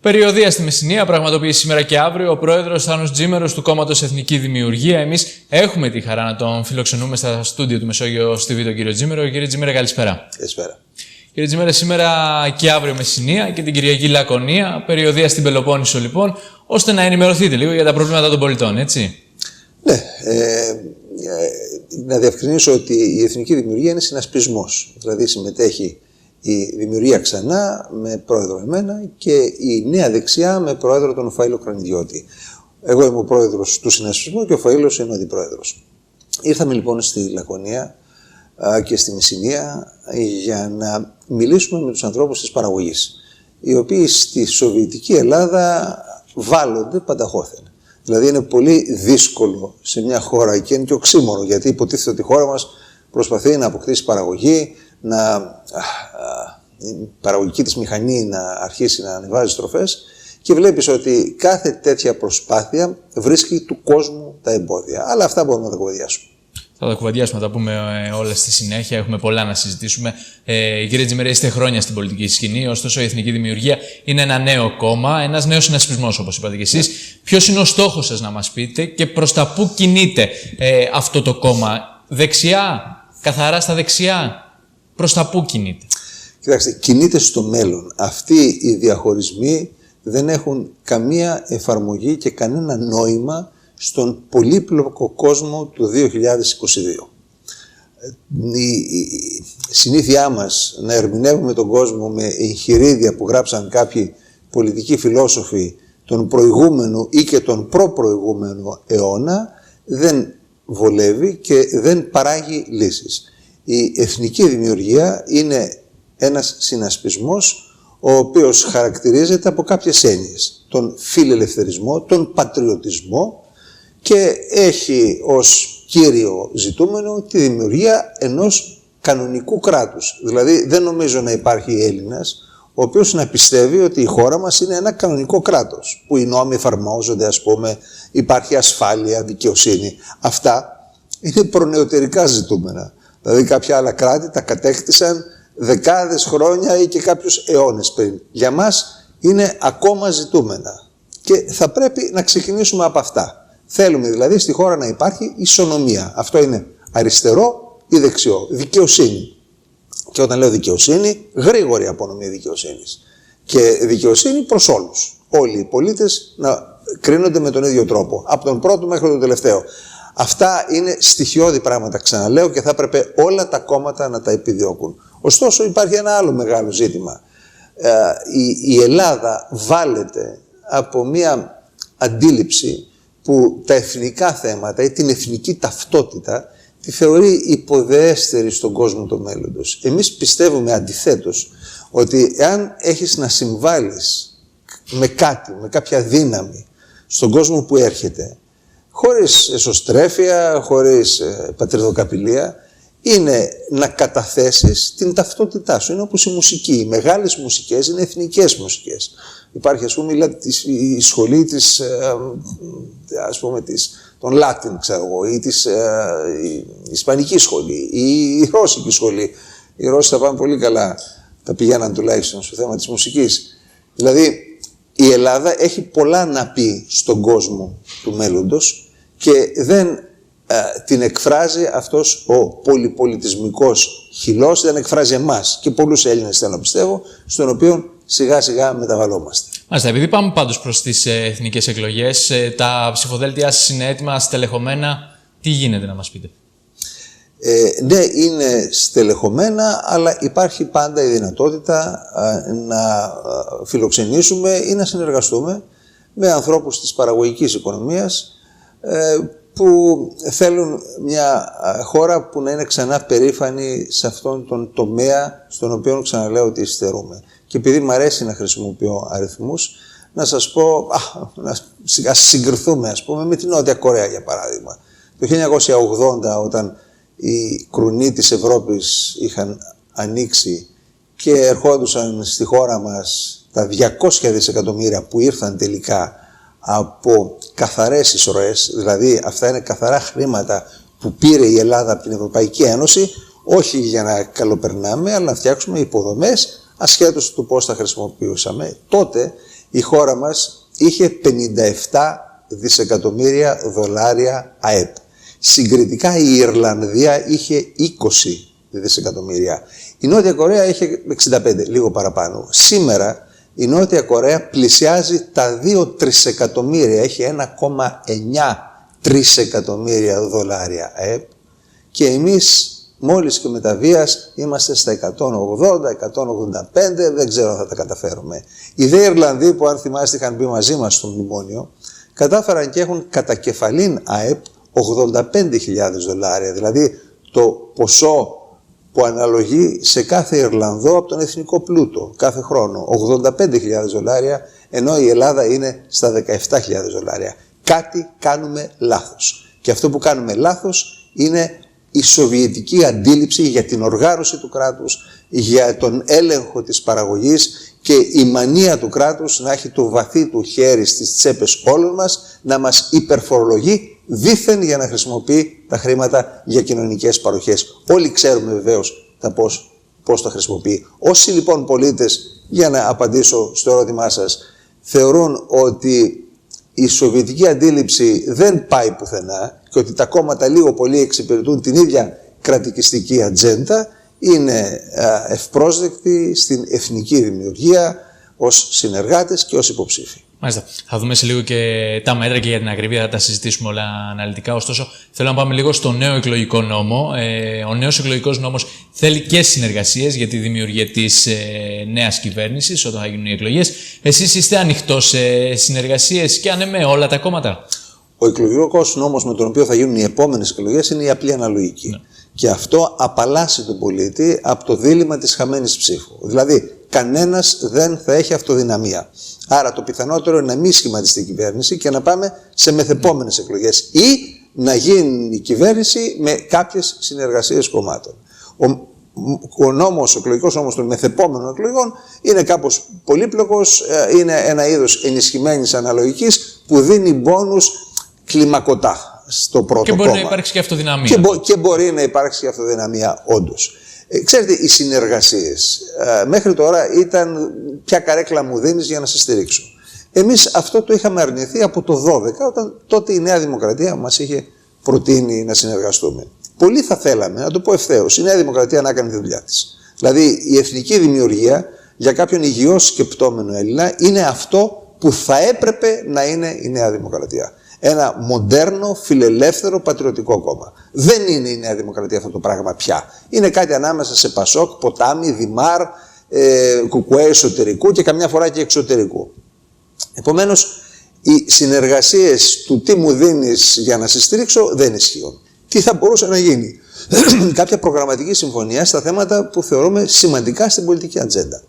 Περιοδία στη Μεσσηνία πραγματοποιεί σήμερα και αύριο ο πρόεδρος Θάνος Τζίμερος του κόμματος Εθνική Δημιουργία. Εμείς έχουμε τη χαρά να τον φιλοξενούμε στα στούντιο του Μεσόγειο στη τον κύριο Τζίμερο. Κύριε Τζίμερο, καλησπέρα. Καλησπέρα. Κύριε Τζίμερο, σήμερα και αύριο Μεσσηνία και την Κυριακή Λακωνία. Περιοδία στην Πελοπόννησο, λοιπόν, ώστε να ενημερωθείτε λίγο για τα προβλήματα των πολιτών, έτσι. Ναι. Ε, ε, να διευκρινίσω ότι η Εθνική Δημιουργία είναι συνασπισμός. Δηλαδή συμμετέχει η Δημιουργία ξανά με πρόεδρο εμένα και η Νέα Δεξιά με πρόεδρο τον Φαΐλο Κρανιδιώτη. Εγώ είμαι ο πρόεδρος του συνασπισμού και ο Φαΐλος είναι ο αντιπρόεδρος. Ήρθαμε λοιπόν στη Λακωνία και στη Μεσσηνία για να μιλήσουμε με τους ανθρώπους της παραγωγής, οι οποίοι στη Σοβιετική Ελλάδα βάλλονται πανταχώθεν. Δηλαδή είναι πολύ δύσκολο σε μια χώρα και είναι και οξύμορο, γιατί υποτίθεται ότι η χώρα μας προσπαθεί να αποκτήσει παραγωγή, να, η παραγωγική της μηχανή να αρχίσει να ανεβάζει στροφές και βλέπεις ότι κάθε τέτοια προσπάθεια βρίσκει του κόσμου τα εμπόδια. Αλλά αυτά μπορούμε να τα κουβεντιάσουμε. Θα τα κουβεντιάσουμε, θα τα πούμε ε, όλα στη συνέχεια. Έχουμε πολλά να συζητήσουμε. Ε, κύριε Τζιμερέ, είστε χρόνια στην πολιτική σκηνή. Ωστόσο, η Εθνική Δημιουργία είναι ένα νέο κόμμα, ένας νέος συνασπισμός, όπως είπατε και εσείς. Ναι. Ποιος είναι ο στόχος σας, να μας πείτε, και προς τα πού κινείται ε, αυτό το κόμμα, Δεξιά, καθαρά στα δεξιά, προς τα πού κινείται. Κοιτάξτε, κινείται στο μέλλον. Αυτοί οι διαχωρισμοί δεν έχουν καμία εφαρμογή και κανένα νόημα στον πολύπλοκο κόσμο του 2022. Η συνήθειά μας να ερμηνεύουμε τον κόσμο με εγχειρίδια που γράψαν κάποιοι πολιτικοί φιλόσοφοι τον προηγούμενο ή και τον προπροηγούμενο αιώνα δεν βολεύει και δεν παράγει λύσεις. Η εθνική δημιουργία είναι ένας συνασπισμός ο οποίος χαρακτηρίζεται από κάποιες έννοιες. Τον φιλελευθερισμό, τον πατριωτισμό και έχει ως κύριο ζητούμενο τη δημιουργία ενός κανονικού κράτους. Δηλαδή δεν νομίζω να υπάρχει Έλληνας ο οποίος να πιστεύει ότι η χώρα μας είναι ένα κανονικό κράτος που οι νόμοι εφαρμόζονται ας πούμε, υπάρχει ασφάλεια, δικαιοσύνη. Αυτά είναι προνεωτερικά ζητούμενα. Δηλαδή κάποια άλλα κράτη τα κατέκτησαν δεκάδες χρόνια ή και κάποιους αιώνες πριν. Για μας είναι ακόμα ζητούμενα και θα πρέπει να ξεκινήσουμε από αυτά. Θέλουμε δηλαδή στη χώρα να υπάρχει ισονομία. Αυτό είναι αριστερό ή δεξιό. Δικαιοσύνη. Και όταν λέω δικαιοσύνη, γρήγορη απονομή δικαιοσύνης. Και δικαιοσύνη προς όλους. Όλοι οι πολίτες να κρίνονται με τον ίδιο τρόπο. Από τον πρώτο μέχρι τον τελευταίο. Αυτά είναι στοιχειώδη πράγματα, ξαναλέω, και θα έπρεπε όλα τα κόμματα να τα επιδιώκουν. Ωστόσο, υπάρχει ένα άλλο μεγάλο ζήτημα. Ε, η, η Ελλάδα βάλεται από μία αντίληψη που τα εθνικά θέματα ή την εθνική ταυτότητα τη θεωρεί υποδεέστερη στον κόσμο του μέλλοντος. Εμείς πιστεύουμε αντιθέτως ότι εάν έχεις να συμβάλλεις με κάτι, με κάποια δύναμη στον κόσμο που έρχεται, χωρίς εσωστρέφεια, χωρίς ε, πατριδοκαπηλεία, είναι να καταθέσεις την ταυτότητά σου. Είναι όπως η μουσική. Οι μεγάλες μουσικές είναι εθνικές μουσικές. Υπάρχει ας πούμε η σχολή της, ε, ας πούμε, της, των Λάτιν, ξέρω εγώ, ή της, ε, η Ισπανική σχολή, ή η Ρώσικη σχολή. Οι Ρώσοι θα πάνε πολύ καλά, τα πηγαίναν τουλάχιστον στο θέμα της μουσικής. Δηλαδή, η Ελλάδα έχει πολλά να πει στον κόσμο του μέλλοντος και δεν ε, την εκφράζει αυτός ο πολυπολιτισμικός χυλός, δεν εκφράζει εμάς και πολλούς Έλληνες θέλω να πιστεύω, στον οποίο σιγά σιγά μεταβαλλόμαστε. Μάλιστα, επειδή πάμε πάντως προς τις ε, εθνικές εκλογές, ε, τα ψηφοδέλτια σας είναι έτοιμα, στελεχωμένα, τι γίνεται να μας πείτε; Ε, ναι, είναι στελεχωμένα, αλλά υπάρχει πάντα η δυνατότητα να φιλοξενήσουμε ή να συνεργαστούμε με ανθρώπους της παραγωγικής οικονομίας που θέλουν μια χώρα που να είναι ξανά περήφανη σε αυτόν τον τομέα στον οποίο ξαναλέω ότι υστερούμε. Και επειδή μου αρέσει να χρησιμοποιώ αριθμούς, να σας πω, α, να συγκριθούμε ας πούμε με την Νότια Κορέα για παράδειγμα. Το 1980 όταν οι κρουνοί της Ευρώπης είχαν ανοίξει και ερχόντουσαν στη χώρα μας τα 200 δισεκατομμύρια που ήρθαν τελικά από καθαρές εισρωές, δηλαδή αυτά είναι καθαρά χρήματα που πήρε η Ελλάδα από την Ευρωπαϊκή Ένωση, όχι για να καλοπερνάμε, αλλά να φτιάξουμε υποδομές ασχέτως του πώς τα χρησιμοποιούσαμε. Τότε η χώρα μας είχε 57 δισεκατομμύρια δολάρια ΑΕΠ. Συγκριτικά η Ιρλανδία είχε 20 δισεκατομμύρια. Η Νότια Κορέα είχε 65, λίγο παραπάνω. Σήμερα η Νότια Κορέα πλησιάζει τα 2 τρισεκατομμύρια, έχει 1,9 τρισεκατομμύρια δολάρια ΑΕΠ και εμείς μόλις και με τα βίας είμαστε στα 180, 185, δεν ξέρω αν θα τα καταφέρουμε. Οι δε Ιρλανδοί που αν θυμάστε είχαν μπει μαζί μας στο μνημόνιο, κατάφεραν και έχουν κατά κεφαλήν ΑΕΠ 85.000 δολάρια, δηλαδή το ποσό που αναλογεί σε κάθε Ιρλανδό από τον εθνικό πλούτο κάθε χρόνο. 85.000 δολάρια, ενώ η Ελλάδα είναι στα 17.000 δολάρια. Κάτι κάνουμε λάθος. Και αυτό που κάνουμε λάθος είναι η σοβιετική αντίληψη για την οργάνωση του κράτους, για τον έλεγχο της παραγωγής και η μανία του κράτους να έχει το βαθύ του χέρι στις τσέπες όλων μας, να μας υπερφορολογεί δήθεν για να χρησιμοποιεί τα χρήματα για κοινωνικές παροχές. Όλοι ξέρουμε βεβαίως τα πώς, πώς τα χρησιμοποιεί. Όσοι λοιπόν πολίτες, για να απαντήσω στο ερώτημά σας, θεωρούν ότι η σοβιετική αντίληψη δεν πάει πουθενά και ότι τα κόμματα λίγο πολύ εξυπηρετούν την ίδια κρατικιστική ατζέντα, είναι ευπρόσδεκτοι στην εθνική δημιουργία ως συνεργάτες και ως υποψήφοι. Μάλιστα. Θα δούμε σε λίγο και τα μέτρα και για την ακρίβεια, θα τα συζητήσουμε όλα αναλυτικά. Ωστόσο, θέλω να πάμε λίγο στο νέο εκλογικό νόμο. Ε, ο νέος εκλογικός νόμος θέλει και συνεργασίες για τη δημιουργία της ε, νέας κυβέρνησης όταν θα γίνουν οι εκλογές. Εσείς είστε ανοιχτός σε συνεργασίες και αν ναι, με όλα τα κόμματα; Ο εκλογικός νόμος με τον οποίο θα γίνουν οι επόμενες εκλογές είναι η απλή αναλογική. Ναι. Και αυτό απαλλάσσει τον πολίτη από το δίλημα της χαμένης ψήφου. Δηλαδή, κανένας δεν θα έχει αυτοδυναμία. Άρα το πιθανότερο είναι να μην σχηματιστεί η κυβέρνηση και να πάμε σε μεθεπόμενες εκλογές ή να γίνει η κυβέρνηση με κάποιες συνεργασίες κομμάτων. Ο, ο νόμος, ο εκλογικός νόμος των μεθεπόμενων εκλογών είναι κάπως πολύπλοκος, ε, είναι ένα είδος ενισχυμένης αναλογικής που δίνει μπόνους κλιμακωτά στο πρώτο και μπορεί κόμμα. να υπάρξει και αυτοδυναμία. Και, μπο, και μπορεί να υπάρξει και αυτοδυναμία όντως. Ε, ξέρετε, οι συνεργασίες ε, μέχρι τώρα ήταν ποια καρέκλα μου δίνεις για να σε στηρίξω. Εμείς αυτό το είχαμε αρνηθεί από το 12, όταν τότε η Νέα Δημοκρατία μας είχε προτείνει να συνεργαστούμε. Πολύ θα θέλαμε, να το πω ευθέως, η Νέα Δημοκρατία να κάνει τη δουλειά της. Δηλαδή, η εθνική δημιουργία για κάποιον υγιώς σκεπτόμενο Έλληνα είναι αυτό που θα έπρεπε να είναι η Νέα Δημοκρατία ένα μοντέρνο, φιλελεύθερο, πατριωτικό κόμμα. Δεν είναι η Νέα Δημοκρατία αυτό το πράγμα πια. Είναι κάτι ανάμεσα σε Πασόκ, Ποτάμι, Δημάρ, ε, Κουκουέ εσωτερικού και καμιά φορά και εξωτερικού. Επομένως, οι συνεργασίες του τι μου δίνεις για να σε στηρίξω δεν ισχύουν. Τι θα μπορούσε να γίνει; Κάποια προγραμματική συμφωνία στα θέματα που θεωρούμε σημαντικά στην πολιτική ατζέντα.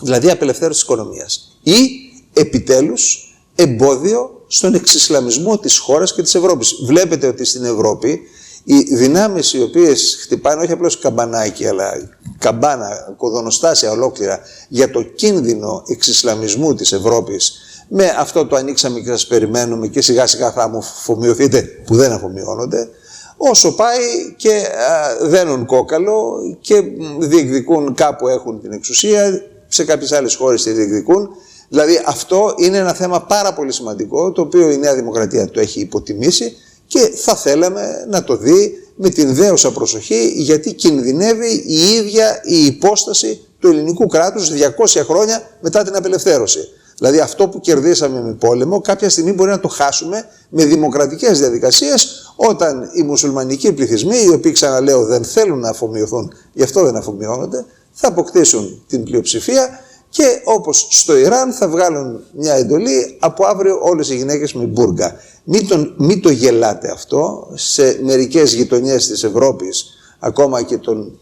Δηλαδή απελευθέρωση της οικονομίας. Ή επιτέλους εμπόδιο στον εξισλαμισμό της χώρας και της Ευρώπης. Βλέπετε ότι στην Ευρώπη οι δυνάμεις οι οποίες χτυπάνε όχι απλώς καμπανάκι αλλά καμπάνα, κοδονοστάσια ολόκληρα για το κίνδυνο εξισλαμισμού της Ευρώπης με αυτό το ανοίξαμε και σας περιμένουμε και σιγά σιγά θα μου αφομοιωθείτε που δεν αφομοιώνονται όσο πάει και α, δένουν κόκαλο και διεκδικούν κάπου έχουν την εξουσία σε κάποιες άλλες χώρες τη διεκδικούν Δηλαδή αυτό είναι ένα θέμα πάρα πολύ σημαντικό, το οποίο η Νέα Δημοκρατία το έχει υποτιμήσει και θα θέλαμε να το δει με την δέωσα προσοχή γιατί κινδυνεύει η ίδια η υπόσταση του ελληνικού κράτους 200 χρόνια μετά την απελευθέρωση. Δηλαδή αυτό που κερδίσαμε με πόλεμο κάποια στιγμή μπορεί να το χάσουμε με δημοκρατικές διαδικασίες όταν οι μουσουλμανικοί πληθυσμοί, οι οποίοι ξαναλέω δεν θέλουν να αφομοιωθούν, γι' αυτό δεν αφομοιώνονται, θα αποκτήσουν την πλειοψηφία και όπως στο Ιράν θα βγάλουν μια εντολή από αύριο όλες οι γυναίκες με μπουργκα. Μην, τον, μην το γελάτε αυτό σε μερικές γειτονιές της Ευρώπης, ακόμα και των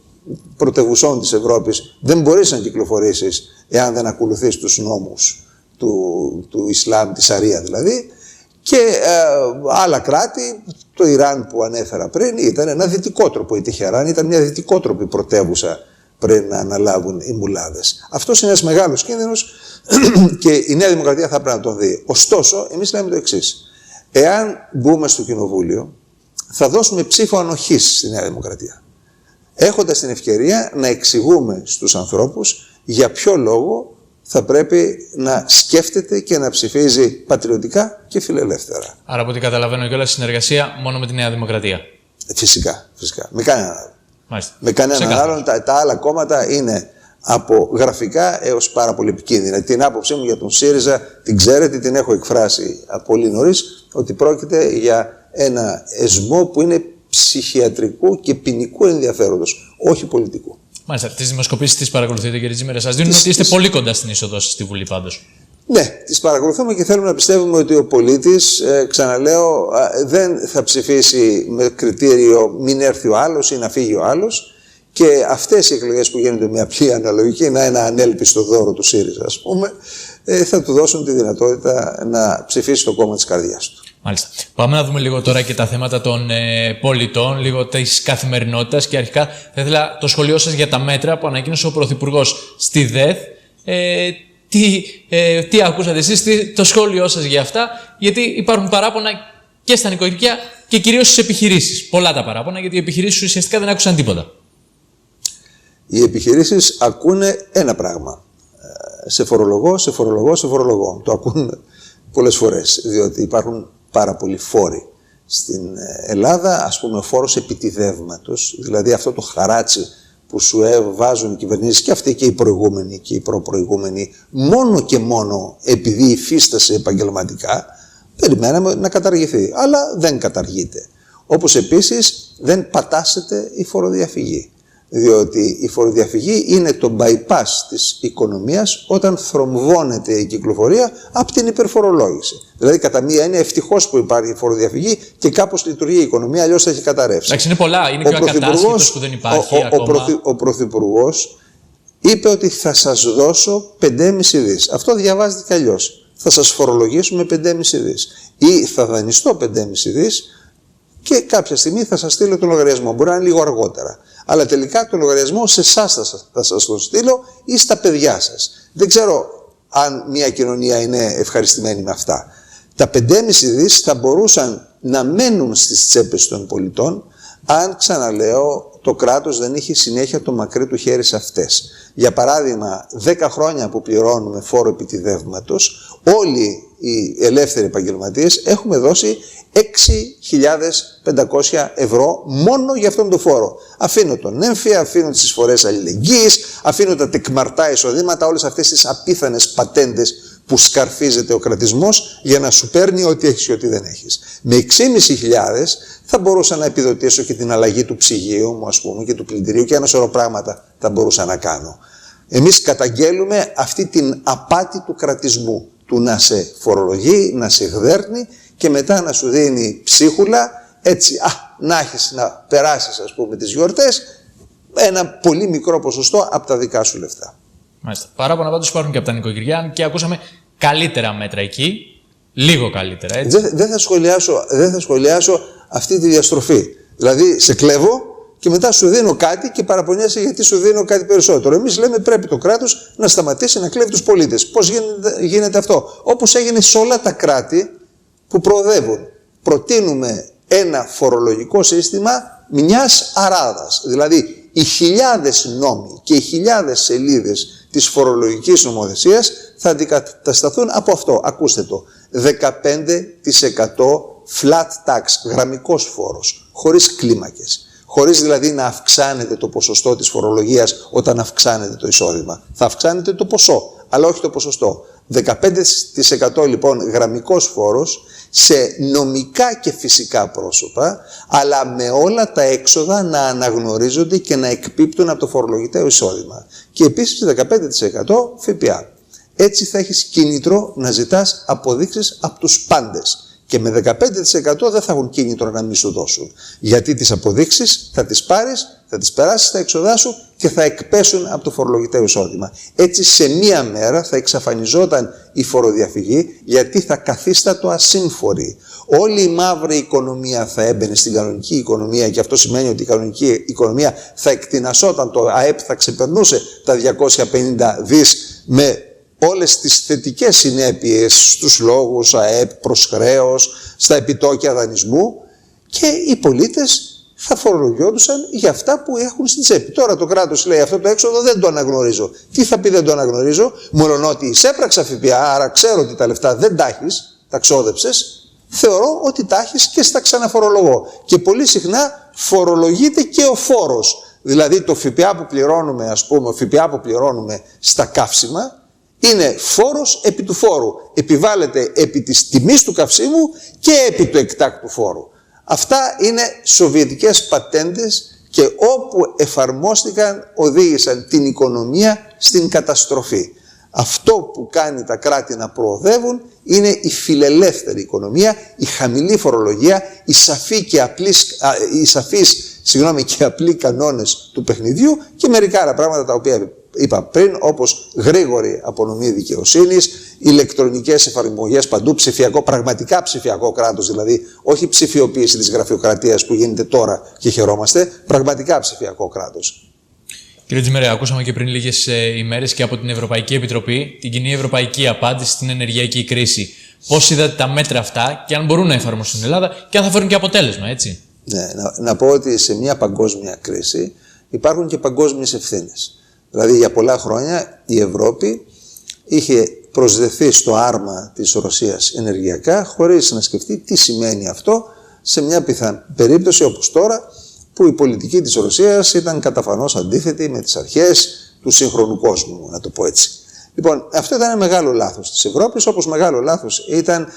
πρωτευουσών της Ευρώπης, δεν μπορείς να κυκλοφορήσεις εάν δεν ακολουθείς τους νόμους του, του Ισλάμ, της Σαρία δηλαδή. Και ε, άλλα κράτη, το Ιράν που ανέφερα πριν, ήταν ένα δυτικότροπο. Η Τεχεράν ήταν μια δυτικότροπη πρωτεύουσα πριν να αναλάβουν οι μουλάδες. Αυτός είναι ένας μεγάλος κίνδυνος και η Νέα Δημοκρατία θα πρέπει να τον δει. Ωστόσο, εμείς λέμε το εξής. Εάν μπούμε στο Κοινοβούλιο, θα δώσουμε ψήφο ανοχής στη Νέα Δημοκρατία. Έχοντας την ευκαιρία να εξηγούμε στους ανθρώπους για ποιο λόγο θα πρέπει να σκέφτεται και να ψηφίζει πατριωτικά και φιλελεύθερα. Άρα από ό,τι καταλαβαίνω και όλα συνεργασία μόνο με τη Νέα Δημοκρατία. Φυσικά, φυσικά. Με κανέναν άλλο. Μάλιστα. Με κανέναν Ξεκάθαρο. άλλον. Τα, τα άλλα κόμματα είναι από γραφικά έως πάρα πολύ επικίνδυνα. Την άποψή μου για τον ΣΥΡΙΖΑ την ξέρετε, την έχω εκφράσει από πολύ νωρίς, ότι πρόκειται για ένα εσμό που είναι ψυχιατρικού και ποινικού ενδιαφέροντος, όχι πολιτικού. Μάλιστα. Τις δημοσκοπήσεις τις παρακολουθείτε, κύριε Τζίμερα. Σας δίνουν ότι είστε πολύ κοντά στην είσοδο σας στη Βουλή πάντως. Ναι, τις παρακολουθούμε και θέλουμε να πιστεύουμε ότι ο πολίτης, ε, ξαναλέω, α, δεν θα ψηφίσει με κριτήριο μην έρθει ο άλλος ή να φύγει ο άλλος και αυτές οι εκλογές που γίνονται με απλή αναλογική, να ένα ανέλπιστο δώρο του ΣΥΡΙΖΑ ας πούμε, ε, θα του δώσουν τη δυνατότητα να ψηφίσει το κόμμα της καρδιάς του. Μάλιστα. Πάμε να δούμε λίγο τώρα και τα θέματα των ε, πολιτών, λίγο της καθημερινότητας και αρχικά θα ήθελα το σχολείο σας για τα μέτρα που ανακοίνωσε ο Πρωθυπουργός στη ΔΕΘ. Ε, τι, ε, τι ακούσατε εσείς, τι, το σχόλιο σας για αυτά, γιατί υπάρχουν παράπονα και στα νοικοκυριά και κυρίως στις επιχειρήσεις. Πολλά τα παράπονα, γιατί οι επιχειρήσεις ουσιαστικά δεν άκουσαν τίποτα. Οι επιχειρήσεις ακούνε ένα πράγμα. Ε, Σε φορολογώ, σε φορολογώ, σε φορολογώ. Το ακούν πολλές φορές, διότι υπάρχουν πάρα πολλοί φόροι στην ε, Ελλάδα, ας πούμε φόρος επιτιδεύματος, δηλαδή αυτό το χαράτσι που σου ε, βάζουν οι κυβερνήσεις και αυτοί και οι προηγούμενοι και οι προπροηγούμενοι, μόνο και μόνο επειδή υφίστασε επαγγελματικά, περιμέναμε να καταργηθεί. Αλλά δεν καταργείται. Όπως επίσης δεν πατάσεται η φοροδιαφυγή. Διότι η φοροδιαφυγή είναι το bypass της οικονομίας όταν θρομβώνεται η κυκλοφορία από την υπερφορολόγηση. Δηλαδή, κατά μία είναι ευτυχώς που υπάρχει η φοροδιαφυγή και κάπως λειτουργεί η οικονομία, αλλιώς θα έχει καταρρεύσει. Εντάξει, είναι πολλά. Είναι και ο ακατάσχετος που δεν υπάρχει ο, ο, ακόμα. Ο, πρωθυ, ο Πρωθυπουργός είπε ότι θα σας δώσω 5,5 δις. Αυτό διαβάζεται κι αλλιώς. Θα σας φορολογήσουμε 5,5 δις. Ή θα δανειστώ 5,5 δις και κάποια στιγμή θα σας στείλω τον λογαριασμό. Μπορεί να είναι λίγο αργότερα. Αλλά τελικά τον λογαριασμό σε εσάς θα, σας- θα σας τον στείλω ή στα παιδιά σας. Δεν ξέρω αν μια κοινωνία είναι ευχαριστημένη με αυτά. Τα 5,5 δις θα μπορούσαν να μένουν στις τσέπες των πολιτών αν, ξαναλέω, το κράτος δεν είχε συνέχεια το μακρύ του χέρι σε αυτές. Για παράδειγμα, 10 χρόνια που πληρώνουμε φόρο επιτιδεύματος, όλοι οι ελεύθεροι επαγγελματίες έχουμε δώσει 6.500 ευρώ μόνο για αυτόν τον φόρο. Αφήνω τον έμφυα, αφήνω τις εισφορές αλληλεγγύης, αφήνω τα τεκμαρτά εισοδήματα, όλες αυτές τις απίθανες πατέντες που σκαρφίζεται ο κρατισμός για να σου παίρνει ό,τι έχεις και ό,τι δεν έχεις. Με 6.500 θα μπορούσα να επιδοτήσω και την αλλαγή του ψυγείου μου ας πούμε και του πλυντηρίου και ένα σωρό πράγματα θα μπορούσα να κάνω. Εμείς καταγγέλουμε αυτή την απάτη του κρατισμού, του να σε φορολογεί, να σε γδέρνει και μετά να σου δίνει ψίχουλα, έτσι, α, να έχεις να περάσεις ας πούμε τις γιορτές, ένα πολύ μικρό ποσοστό από τα δικά σου λεφτά. Μάλιστα. Παράπονα πάντως υπάρχουν και από τα νοικοκυριά και ακούσαμε καλύτερα μέτρα εκεί. Λίγο καλύτερα, έτσι. Δεν, δεν, θα σχολιάσω, δεν θα σχολιάσω αυτή τη διαστροφή. Δηλαδή, σε κλέβω και μετά σου δίνω κάτι και παραπονιέσαι γιατί σου δίνω κάτι περισσότερο. Εμείς λέμε πρέπει το κράτος να σταματήσει να κλέβει τους πολίτες. Πώς γίνεται, γίνεται αυτό, Όπως έγινε σε όλα τα κράτη που προοδεύουν. Προτείνουμε ένα φορολογικό σύστημα μιας αράδας. Δηλαδή, οι χιλιάδες νόμοι και οι χιλιάδες σελίδες της φορολογικής νομοθεσίας θα αντικατασταθούν από αυτό. Ακούστε το. 15% flat tax, γραμμικός φόρος, χωρίς κλίμακες. Χωρίς δηλαδή να αυξάνεται το ποσοστό της φορολογίας όταν αυξάνεται το εισόδημα. Θα αυξάνεται το ποσό, αλλά όχι το ποσοστό. 15% λοιπόν γραμμικός φόρος σε νομικά και φυσικά πρόσωπα, αλλά με όλα τα έξοδα να αναγνωρίζονται και να εκπίπτουν από το φορολογητέο εισόδημα. Και επίσης 15% ΦΠΑ. Έτσι θα έχεις κίνητρο να ζητάς αποδείξεις από τους πάντες. Και με 15% δεν θα έχουν κίνητρο να μην σου δώσουν. Γιατί τις αποδείξεις θα τις πάρεις, θα τις περάσεις στα έξοδά σου και θα εκπέσουν από το φορολογητέο εισόδημα. Έτσι σε μία μέρα θα εξαφανιζόταν η φοροδιαφυγή γιατί θα καθίστατο ασύμφορη. Όλη η μαύρη οικονομία θα έμπαινε στην κανονική οικονομία και αυτό σημαίνει ότι η κανονική οικονομία θα εκτινασόταν, το ΑΕΠ θα ξεπερνούσε τα 250 δις με όλες τις θετικές συνέπειες στους λόγους ΑΕΠ, προς χρέος, στα επιτόκια δανεισμού και οι πολίτες θα φορολογιόντουσαν για αυτά που έχουν στην τσέπη. Τώρα το κράτος λέει αυτό το έξοδο δεν το αναγνωρίζω. Τι θα πει δεν το αναγνωρίζω, μόνο ότι εισέπραξα ΦΠΑ, άρα ξέρω ότι τα λεφτά δεν τα έχεις, τα ξόδεψες, θεωρώ ότι τα έχεις και στα ξαναφορολογώ. Και πολύ συχνά φορολογείται και ο φόρος. Δηλαδή το ΦΠΑ που πληρώνουμε, ας πούμε, ο ΦΠΑ που πληρώνουμε στα καύσιμα, είναι φόρος επί του φόρου. Επιβάλλεται επί της τιμής του καυσίμου και επί του εκτάκτου φόρου. Αυτά είναι σοβιετικές πατέντες και όπου εφαρμόστηκαν οδήγησαν την οικονομία στην καταστροφή. Αυτό που κάνει τα κράτη να προοδεύουν είναι η φιλελεύθερη οικονομία, η χαμηλή φορολογία, οι, σαφή και απλής, οι σαφείς συγγνώμη, και απλοί κανόνες του παιχνιδιού και μερικά άλλα πράγματα τα οποία είπα πριν, όπως γρήγορη απονομή δικαιοσύνης, ηλεκτρονικές εφαρμογές παντού, ψηφιακό, πραγματικά ψηφιακό κράτος, δηλαδή όχι ψηφιοποίηση της γραφειοκρατίας που γίνεται τώρα και χαιρόμαστε, πραγματικά ψηφιακό κράτος. Κύριε Τζιμερέ, ακούσαμε και πριν λίγες ημέρες και από την Ευρωπαϊκή Επιτροπή την κοινή ευρωπαϊκή απάντηση στην ενεργειακή κρίση. Πώς είδατε τα μέτρα αυτά και αν μπορούν να εφαρμοστούν στην Ελλάδα και αν θα φέρουν και αποτέλεσμα, έτσι; Ναι, να, να πω ότι σε μια παγκόσμια κρίση υπάρχουν και παγκόσμιες ευθύνες. Δηλαδή για πολλά χρόνια η Ευρώπη είχε προσδεθεί στο άρμα της Ρωσίας ενεργειακά χωρίς να σκεφτεί τι σημαίνει αυτό σε μια πιθανή περίπτωση όπως τώρα που η πολιτική της Ρωσίας ήταν καταφανώς αντίθετη με τις αρχές του σύγχρονου κόσμου, να το πω έτσι. Λοιπόν, αυτό ήταν ένα μεγάλο λάθος της Ευρώπης, όπως μεγάλο λάθος ήταν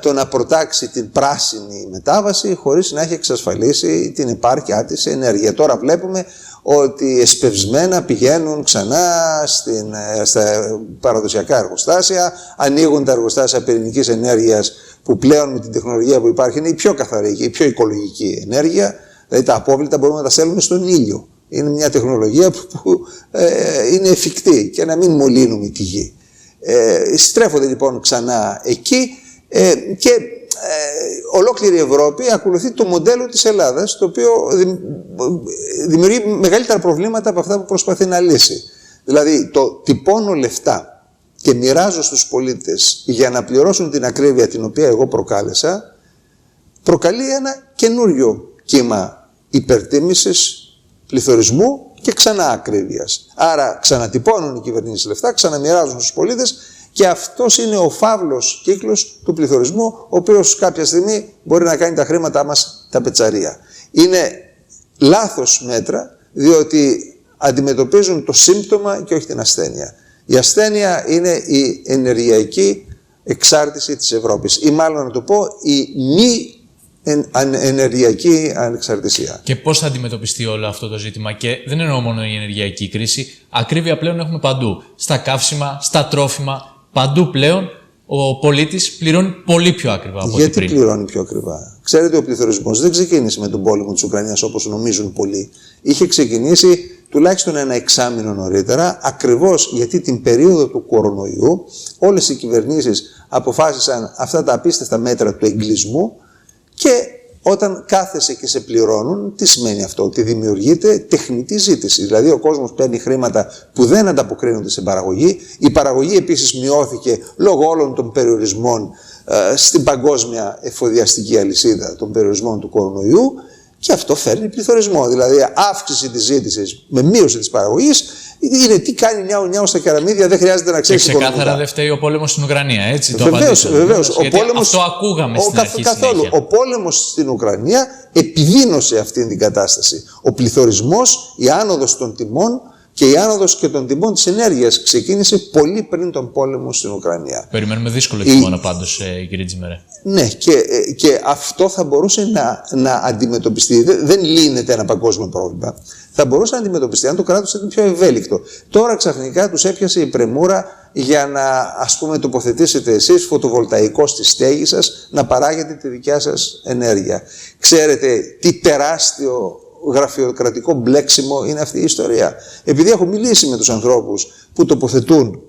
το να προτάξει την πράσινη μετάβαση χωρίς να έχει εξασφαλίσει την επάρκειά της σε ενέργεια. Τώρα βλέπουμε ότι εσπευσμένα πηγαίνουν ξανά στην, ε, στα παραδοσιακά εργοστάσια, ανοίγουν τα εργοστάσια πυρηνικής ενέργειας που πλέον με την τεχνολογία που υπάρχει είναι η πιο καθαρή και η πιο οικολογική ενέργεια, δηλαδή τα απόβλητα μπορούμε να τα στέλνουμε στον ήλιο. Είναι μια τεχνολογία που, ε, είναι εφικτή και να μην μολύνουμε τη γη. Ε, στρέφονται λοιπόν ξανά εκεί ε, και ε, ολόκληρη η Ευρώπη ακολουθεί το μοντέλο της Ελλάδας, το οποίο δημιουργεί μεγαλύτερα προβλήματα από αυτά που προσπαθεί να λύσει. Δηλαδή, το τυπώνω λεφτά και μοιράζω στους πολίτες για να πληρώσουν την ακρίβεια την οποία εγώ προκάλεσα, προκαλεί ένα καινούριο κύμα υπερτίμησης, πληθωρισμού και ξανά ακρίβειας. Άρα ξανατυπώνουν οι κυβερνήσεις λεφτά, ξαναμοιράζουν στους πολίτες και αυτός είναι ο φαύλος κύκλος του πληθωρισμού, ο οποίος κάποια στιγμή μπορεί να κάνει τα χρήματά μας τα πετσαρία. Είναι λάθος μέτρα, διότι αντιμετωπίζουν το σύμπτωμα και όχι την ασθένεια. Η ασθένεια είναι η ενεργειακή εξάρτηση της Ευρώπης ή μάλλον να το πω η μη ενεργειακή ανεξαρτησία. Και πώς θα αντιμετωπιστεί όλο αυτό το ζήτημα; Και δεν εννοώ μόνο η ενεργειακή κρίση, ακρίβεια πλέον έχουμε παντού. Στα καύσιμα, στα τρόφιμα, παντού πλέον ο πολίτης πληρώνει πολύ πιο ακριβά από Γιατί πριν. πληρώνει πιο ακριβά; Ξέρετε, ο πληθωρισμός δεν ξεκίνησε με τον πόλεμο της Ουκρανίας όπως νομίζουν πολλοί. Είχε ξεκινήσει τουλάχιστον ένα εξάμεινο νωρίτερα, ακριβώς γιατί την περίοδο του κορονοϊού όλες οι κυβερνήσεις αποφάσισαν αυτά τα απίστευτα μέτρα του εγκλισμού και όταν κάθεσαι και σε πληρώνουν, τι σημαίνει αυτό, ότι δημιουργείται τεχνητή ζήτηση. Δηλαδή ο κόσμος παίρνει χρήματα που δεν ανταποκρίνονται σε παραγωγή. Η παραγωγή επίσης μειώθηκε λόγω όλων των περιορισμών ε, στην παγκόσμια εφοδιαστική αλυσίδα των περιορισμών του κορονοϊού και αυτό φέρνει πληθωρισμό. Δηλαδή αύξηση της ζήτησης με μείωση της παραγωγής είναι τι κάνει νιάου νιάου στα καραμίδια, δεν χρειάζεται να ξέρει. Και ξεκάθαρα δεν φταίει ο πόλεμος στην Ουκρανία, έτσι. Βεβαίως, βεβαίως. Αυτό ακούγαμε ο, στην αρχή. Καθόλου. Συνέχεια. Ο πόλεμος στην Ουκρανία επιδίνωσε αυτή την κατάσταση. Ο πληθωρισμός, η άνοδος των τιμών και η άνοδος και των τιμών της ενέργειας ξεκίνησε πολύ πριν τον πόλεμο στην Ουκρανία. Περιμένουμε δύσκολο χειμώνα η... πάντως, ε, κύριε Τζιμερέ. Ναι, και, ε, και αυτό θα μπορούσε να, να αντιμετωπιστεί. Δεν λύνεται ένα παγκόσμιο πρόβλημα. Θα μπορούσε να αντιμετωπιστεί αν το κράτος ήταν πιο ευέλικτο. Τώρα ξαφνικά τους έπιασε η πρεμούρα για να ας πούμε τοποθετήσετε εσείς φωτοβολταϊκό στη στέγη σας να παράγετε τη δικιά σας ενέργεια. Ξέρετε τι τεράστιο γραφειοκρατικό μπλέξιμο είναι αυτή η ιστορία. Επειδή έχω μιλήσει με τους ανθρώπους που τοποθετούν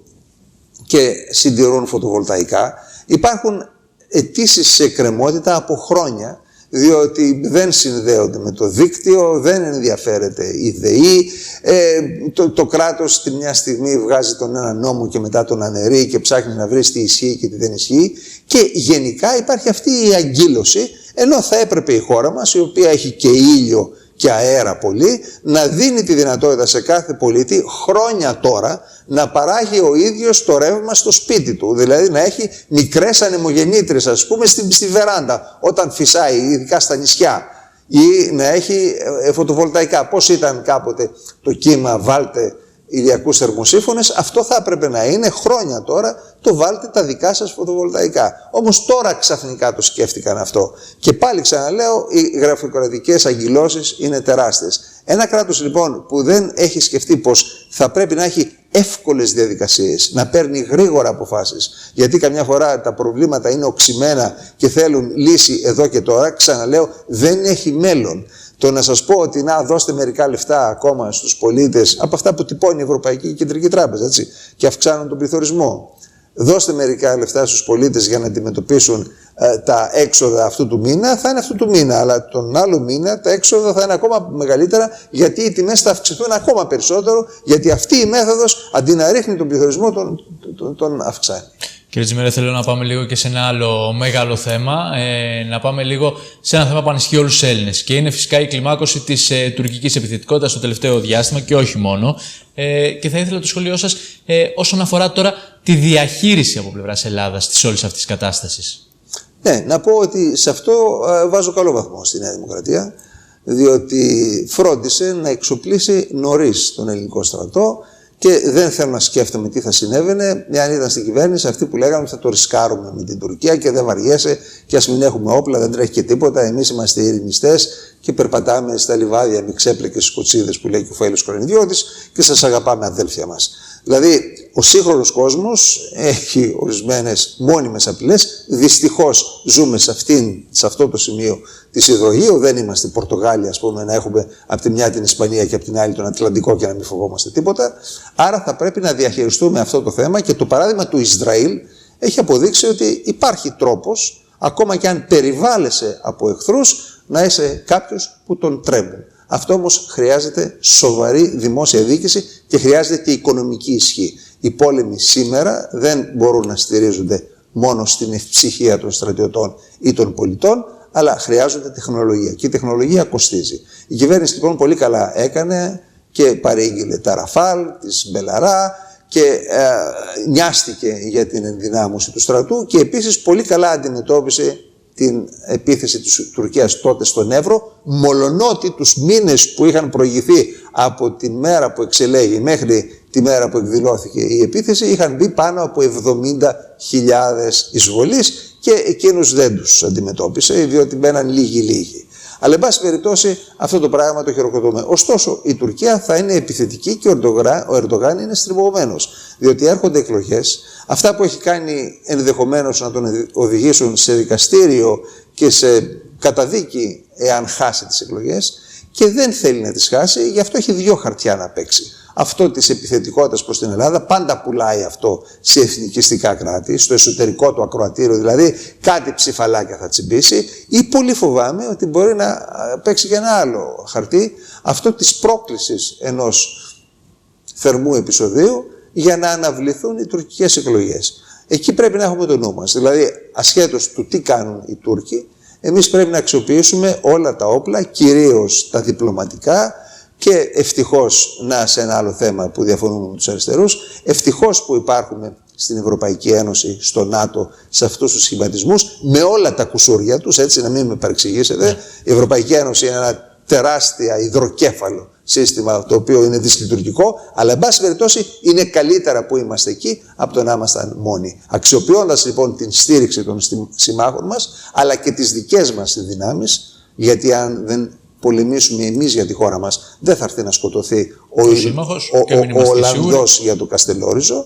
και συντηρούν φωτοβολταϊκά, υπάρχουν αιτήσεις σε κρεμότητα από χρόνια διότι δεν συνδέονται με το δίκτυο, δεν ενδιαφέρεται η ΔΕΗ, ε, το, το κράτος τη μια στιγμή βγάζει τον ένα νόμο και μετά τον αναιρεί και ψάχνει να βρει τι ισχύει και τι δεν ισχύει και γενικά υπάρχει αυτή η αγκύλωση ενώ θα έπρεπε η χώρα μας η οποία έχει και ήλιο και αέρα πολύ, να δίνει τη δυνατότητα σε κάθε πολίτη χρόνια τώρα να παράγει ο ίδιος το ρεύμα στο σπίτι του. Δηλαδή να έχει μικρές ανεμογεννήτρες ας πούμε στη, στη βεράντα όταν φυσάει, ειδικά στα νησιά. Ή να έχει ε, φωτοβολταϊκά. Πώς ήταν κάποτε το κύμα βάλτε ηλιακούς θερμοσύφωνες, αυτό θα έπρεπε να είναι χρόνια τώρα, το βάλτε τα δικά σας φωτοβολταϊκά. Όμως τώρα ξαφνικά το σκέφτηκαν αυτό. Και πάλι ξαναλέω, οι γραφειοκρατικές αγγυλώσεις είναι τεράστιες. Ένα κράτος λοιπόν που δεν έχει σκεφτεί πως θα πρέπει να έχει εύκολες διαδικασίες, να παίρνει γρήγορα αποφάσεις, γιατί καμιά φορά τα προβλήματα είναι οξυμένα και θέλουν λύση εδώ και τώρα, ξαναλέω, δεν έχει μέλλον. Το να σας πω ότι να δώστε μερικά λεφτά ακόμα στους πολίτες από αυτά που τυπώνει η Ευρωπαϊκή Κεντρική Τράπεζα έτσι, και αυξάνουν τον πληθωρισμό. Δώστε μερικά λεφτά στους πολίτες για να αντιμετωπίσουν ε, τα έξοδα αυτού του μήνα, θα είναι αυτού του μήνα. Αλλά τον άλλο μήνα τα έξοδα θα είναι ακόμα μεγαλύτερα γιατί οι τιμές θα αυξηθούν ακόμα περισσότερο γιατί αυτή η μέθοδος αντί να ρίχνει τον πληθωρισμό τον, τον, τον αυξάνει. Κύριε Τζιμέρε, θέλω να πάμε λίγο και σε ένα άλλο μεγάλο θέμα. Ε, να πάμε λίγο σε ένα θέμα που ανισχύει όλους τους Έλληνες. Και είναι φυσικά η κλιμάκωση της ε, τουρκικής επιθετικότητας το τελευταίο διάστημα και όχι μόνο. Ε, και θα ήθελα το σχόλιο σας ε, όσον αφορά τώρα τη διαχείριση από πλευράς Ελλάδας της όλης αυτής κατάστασης. Ναι, να πω ότι σε αυτό ε, βάζω καλό βαθμό στη Νέα Δημοκρατία, διότι φρόντισε να εξοπλίσει νωρίς τον ελληνικό στρατό και δεν θέλω να σκέφτομαι τι θα συνέβαινε αν ήταν στην κυβέρνηση αυτοί που λέγανε ότι θα το ρισκάρουμε με την Τουρκία και δεν βαριέσαι και ας μην έχουμε όπλα, δεν τρέχει και τίποτα. Εμείς είμαστε ειρηνιστές και περπατάμε στα λιβάδια με ξέπλεκες σκοτσίδε που λέει και ο Φέλο Κορενιδιώτη και σας αγαπάμε αδέλφια μας. Δηλαδή, ο σύγχρονος κόσμος έχει ορισμένες μόνιμες απειλές. Δυστυχώς ζούμε σε, αυτήν, σε αυτό το σημείο της υδρογείου. Δεν είμαστε Πορτογάλοι, ας πούμε, να έχουμε από τη μια την Ισπανία και από την άλλη τον Ατλαντικό και να μην φοβόμαστε τίποτα. Άρα θα πρέπει να διαχειριστούμε αυτό το θέμα και το παράδειγμα του Ισραήλ έχει αποδείξει ότι υπάρχει τρόπος, ακόμα και αν περιβάλλεσαι από εχθρούς, να είσαι κάποιος που τον τρέμουν. Αυτό όμως χρειάζεται σοβαρή δημόσια διοίκηση και χρειάζεται και οικονομική ισχύ. Οι πόλεμοι σήμερα δεν μπορούν να στηρίζονται μόνο στην ευψυχία των στρατιωτών ή των πολιτών, αλλά χρειάζονται τεχνολογία. Και η τεχνολογία κοστίζει. Η κυβέρνηση λοιπόν πολύ καλά έκανε και παρήγγειλε τα Ραφάλ, τη Μπελαρά και ε, νοιάστηκε για την ενδυνάμωση του στρατού και επίσης πολύ καλά αντιμετώπισε την επίθεση της Τουρκίας τότε στον Εύρο, μολονότι τους μήνες που είχαν προηγηθεί από τη μέρα που εξελέγει μέχρι τη μέρα που εκδηλώθηκε η επίθεση είχαν μπει πάνω από 70.000 εισβολείς και εκείνους δεν τους αντιμετώπισε διότι μπαίναν λίγοι-λίγοι. Αλλά, εν πάση περιπτώσει, αυτό το πράγμα το χειροκροτούμε. Ωστόσο, η Τουρκία θα είναι επιθετική και ο Ερντογάν είναι στριμωγμένος. Διότι έρχονται εκλογές. Αυτά που έχει κάνει ενδεχομένως να τον οδηγήσουν σε δικαστήριο και σε καταδίκη εάν χάσει τις εκλογές και δεν θέλει να τις χάσει, γι' αυτό έχει δύο χαρτιά να παίξει αυτό της επιθετικότητας προς την Ελλάδα πάντα πουλάει αυτό σε εθνικιστικά κράτη, στο εσωτερικό του ακροατήριο, δηλαδή κάτι ψηφαλάκια θα τσιμπήσει ή πολύ φοβάμαι ότι μπορεί να παίξει και ένα άλλο χαρτί, αυτό της πρόκλησης ενός θερμού επεισοδίου για να αναβληθούν οι τουρκικές εκλογές. Εκεί πρέπει να έχουμε το νου μας. Δηλαδή, ασχέτως του τι κάνουν οι Τούρκοι, εμείς πρέπει να αξιοποιήσουμε όλα τα όπλα, κυρίως τα διπλωματικά, και ευτυχώς, να σε ένα άλλο θέμα που διαφωνούμε με τους αριστερούς, ευτυχώς που υπάρχουμε στην Ευρωπαϊκή Ένωση, στο ΝΑΤΟ, σε αυτούς τους σχηματισμούς, με όλα τα κουσούρια τους, έτσι να μην με παρεξηγήσετε. Η Ευρωπαϊκή Ένωση είναι ένα τεράστια υδροκέφαλο σύστημα το οποίο είναι δυσλειτουργικό, αλλά εν πάση περιπτώσει είναι καλύτερα που είμαστε εκεί από το να ήμασταν μόνοι. Αξιοποιώντας λοιπόν την στήριξη των συμμάχων μας, αλλά και τις δικές μας δυνάμεις, γιατί αν δεν πολεμήσουμε εμείς για τη χώρα μας, δεν θα έρθει να σκοτωθεί ο, ο, ο, ο Ολλανδός για το Καστελόριζο.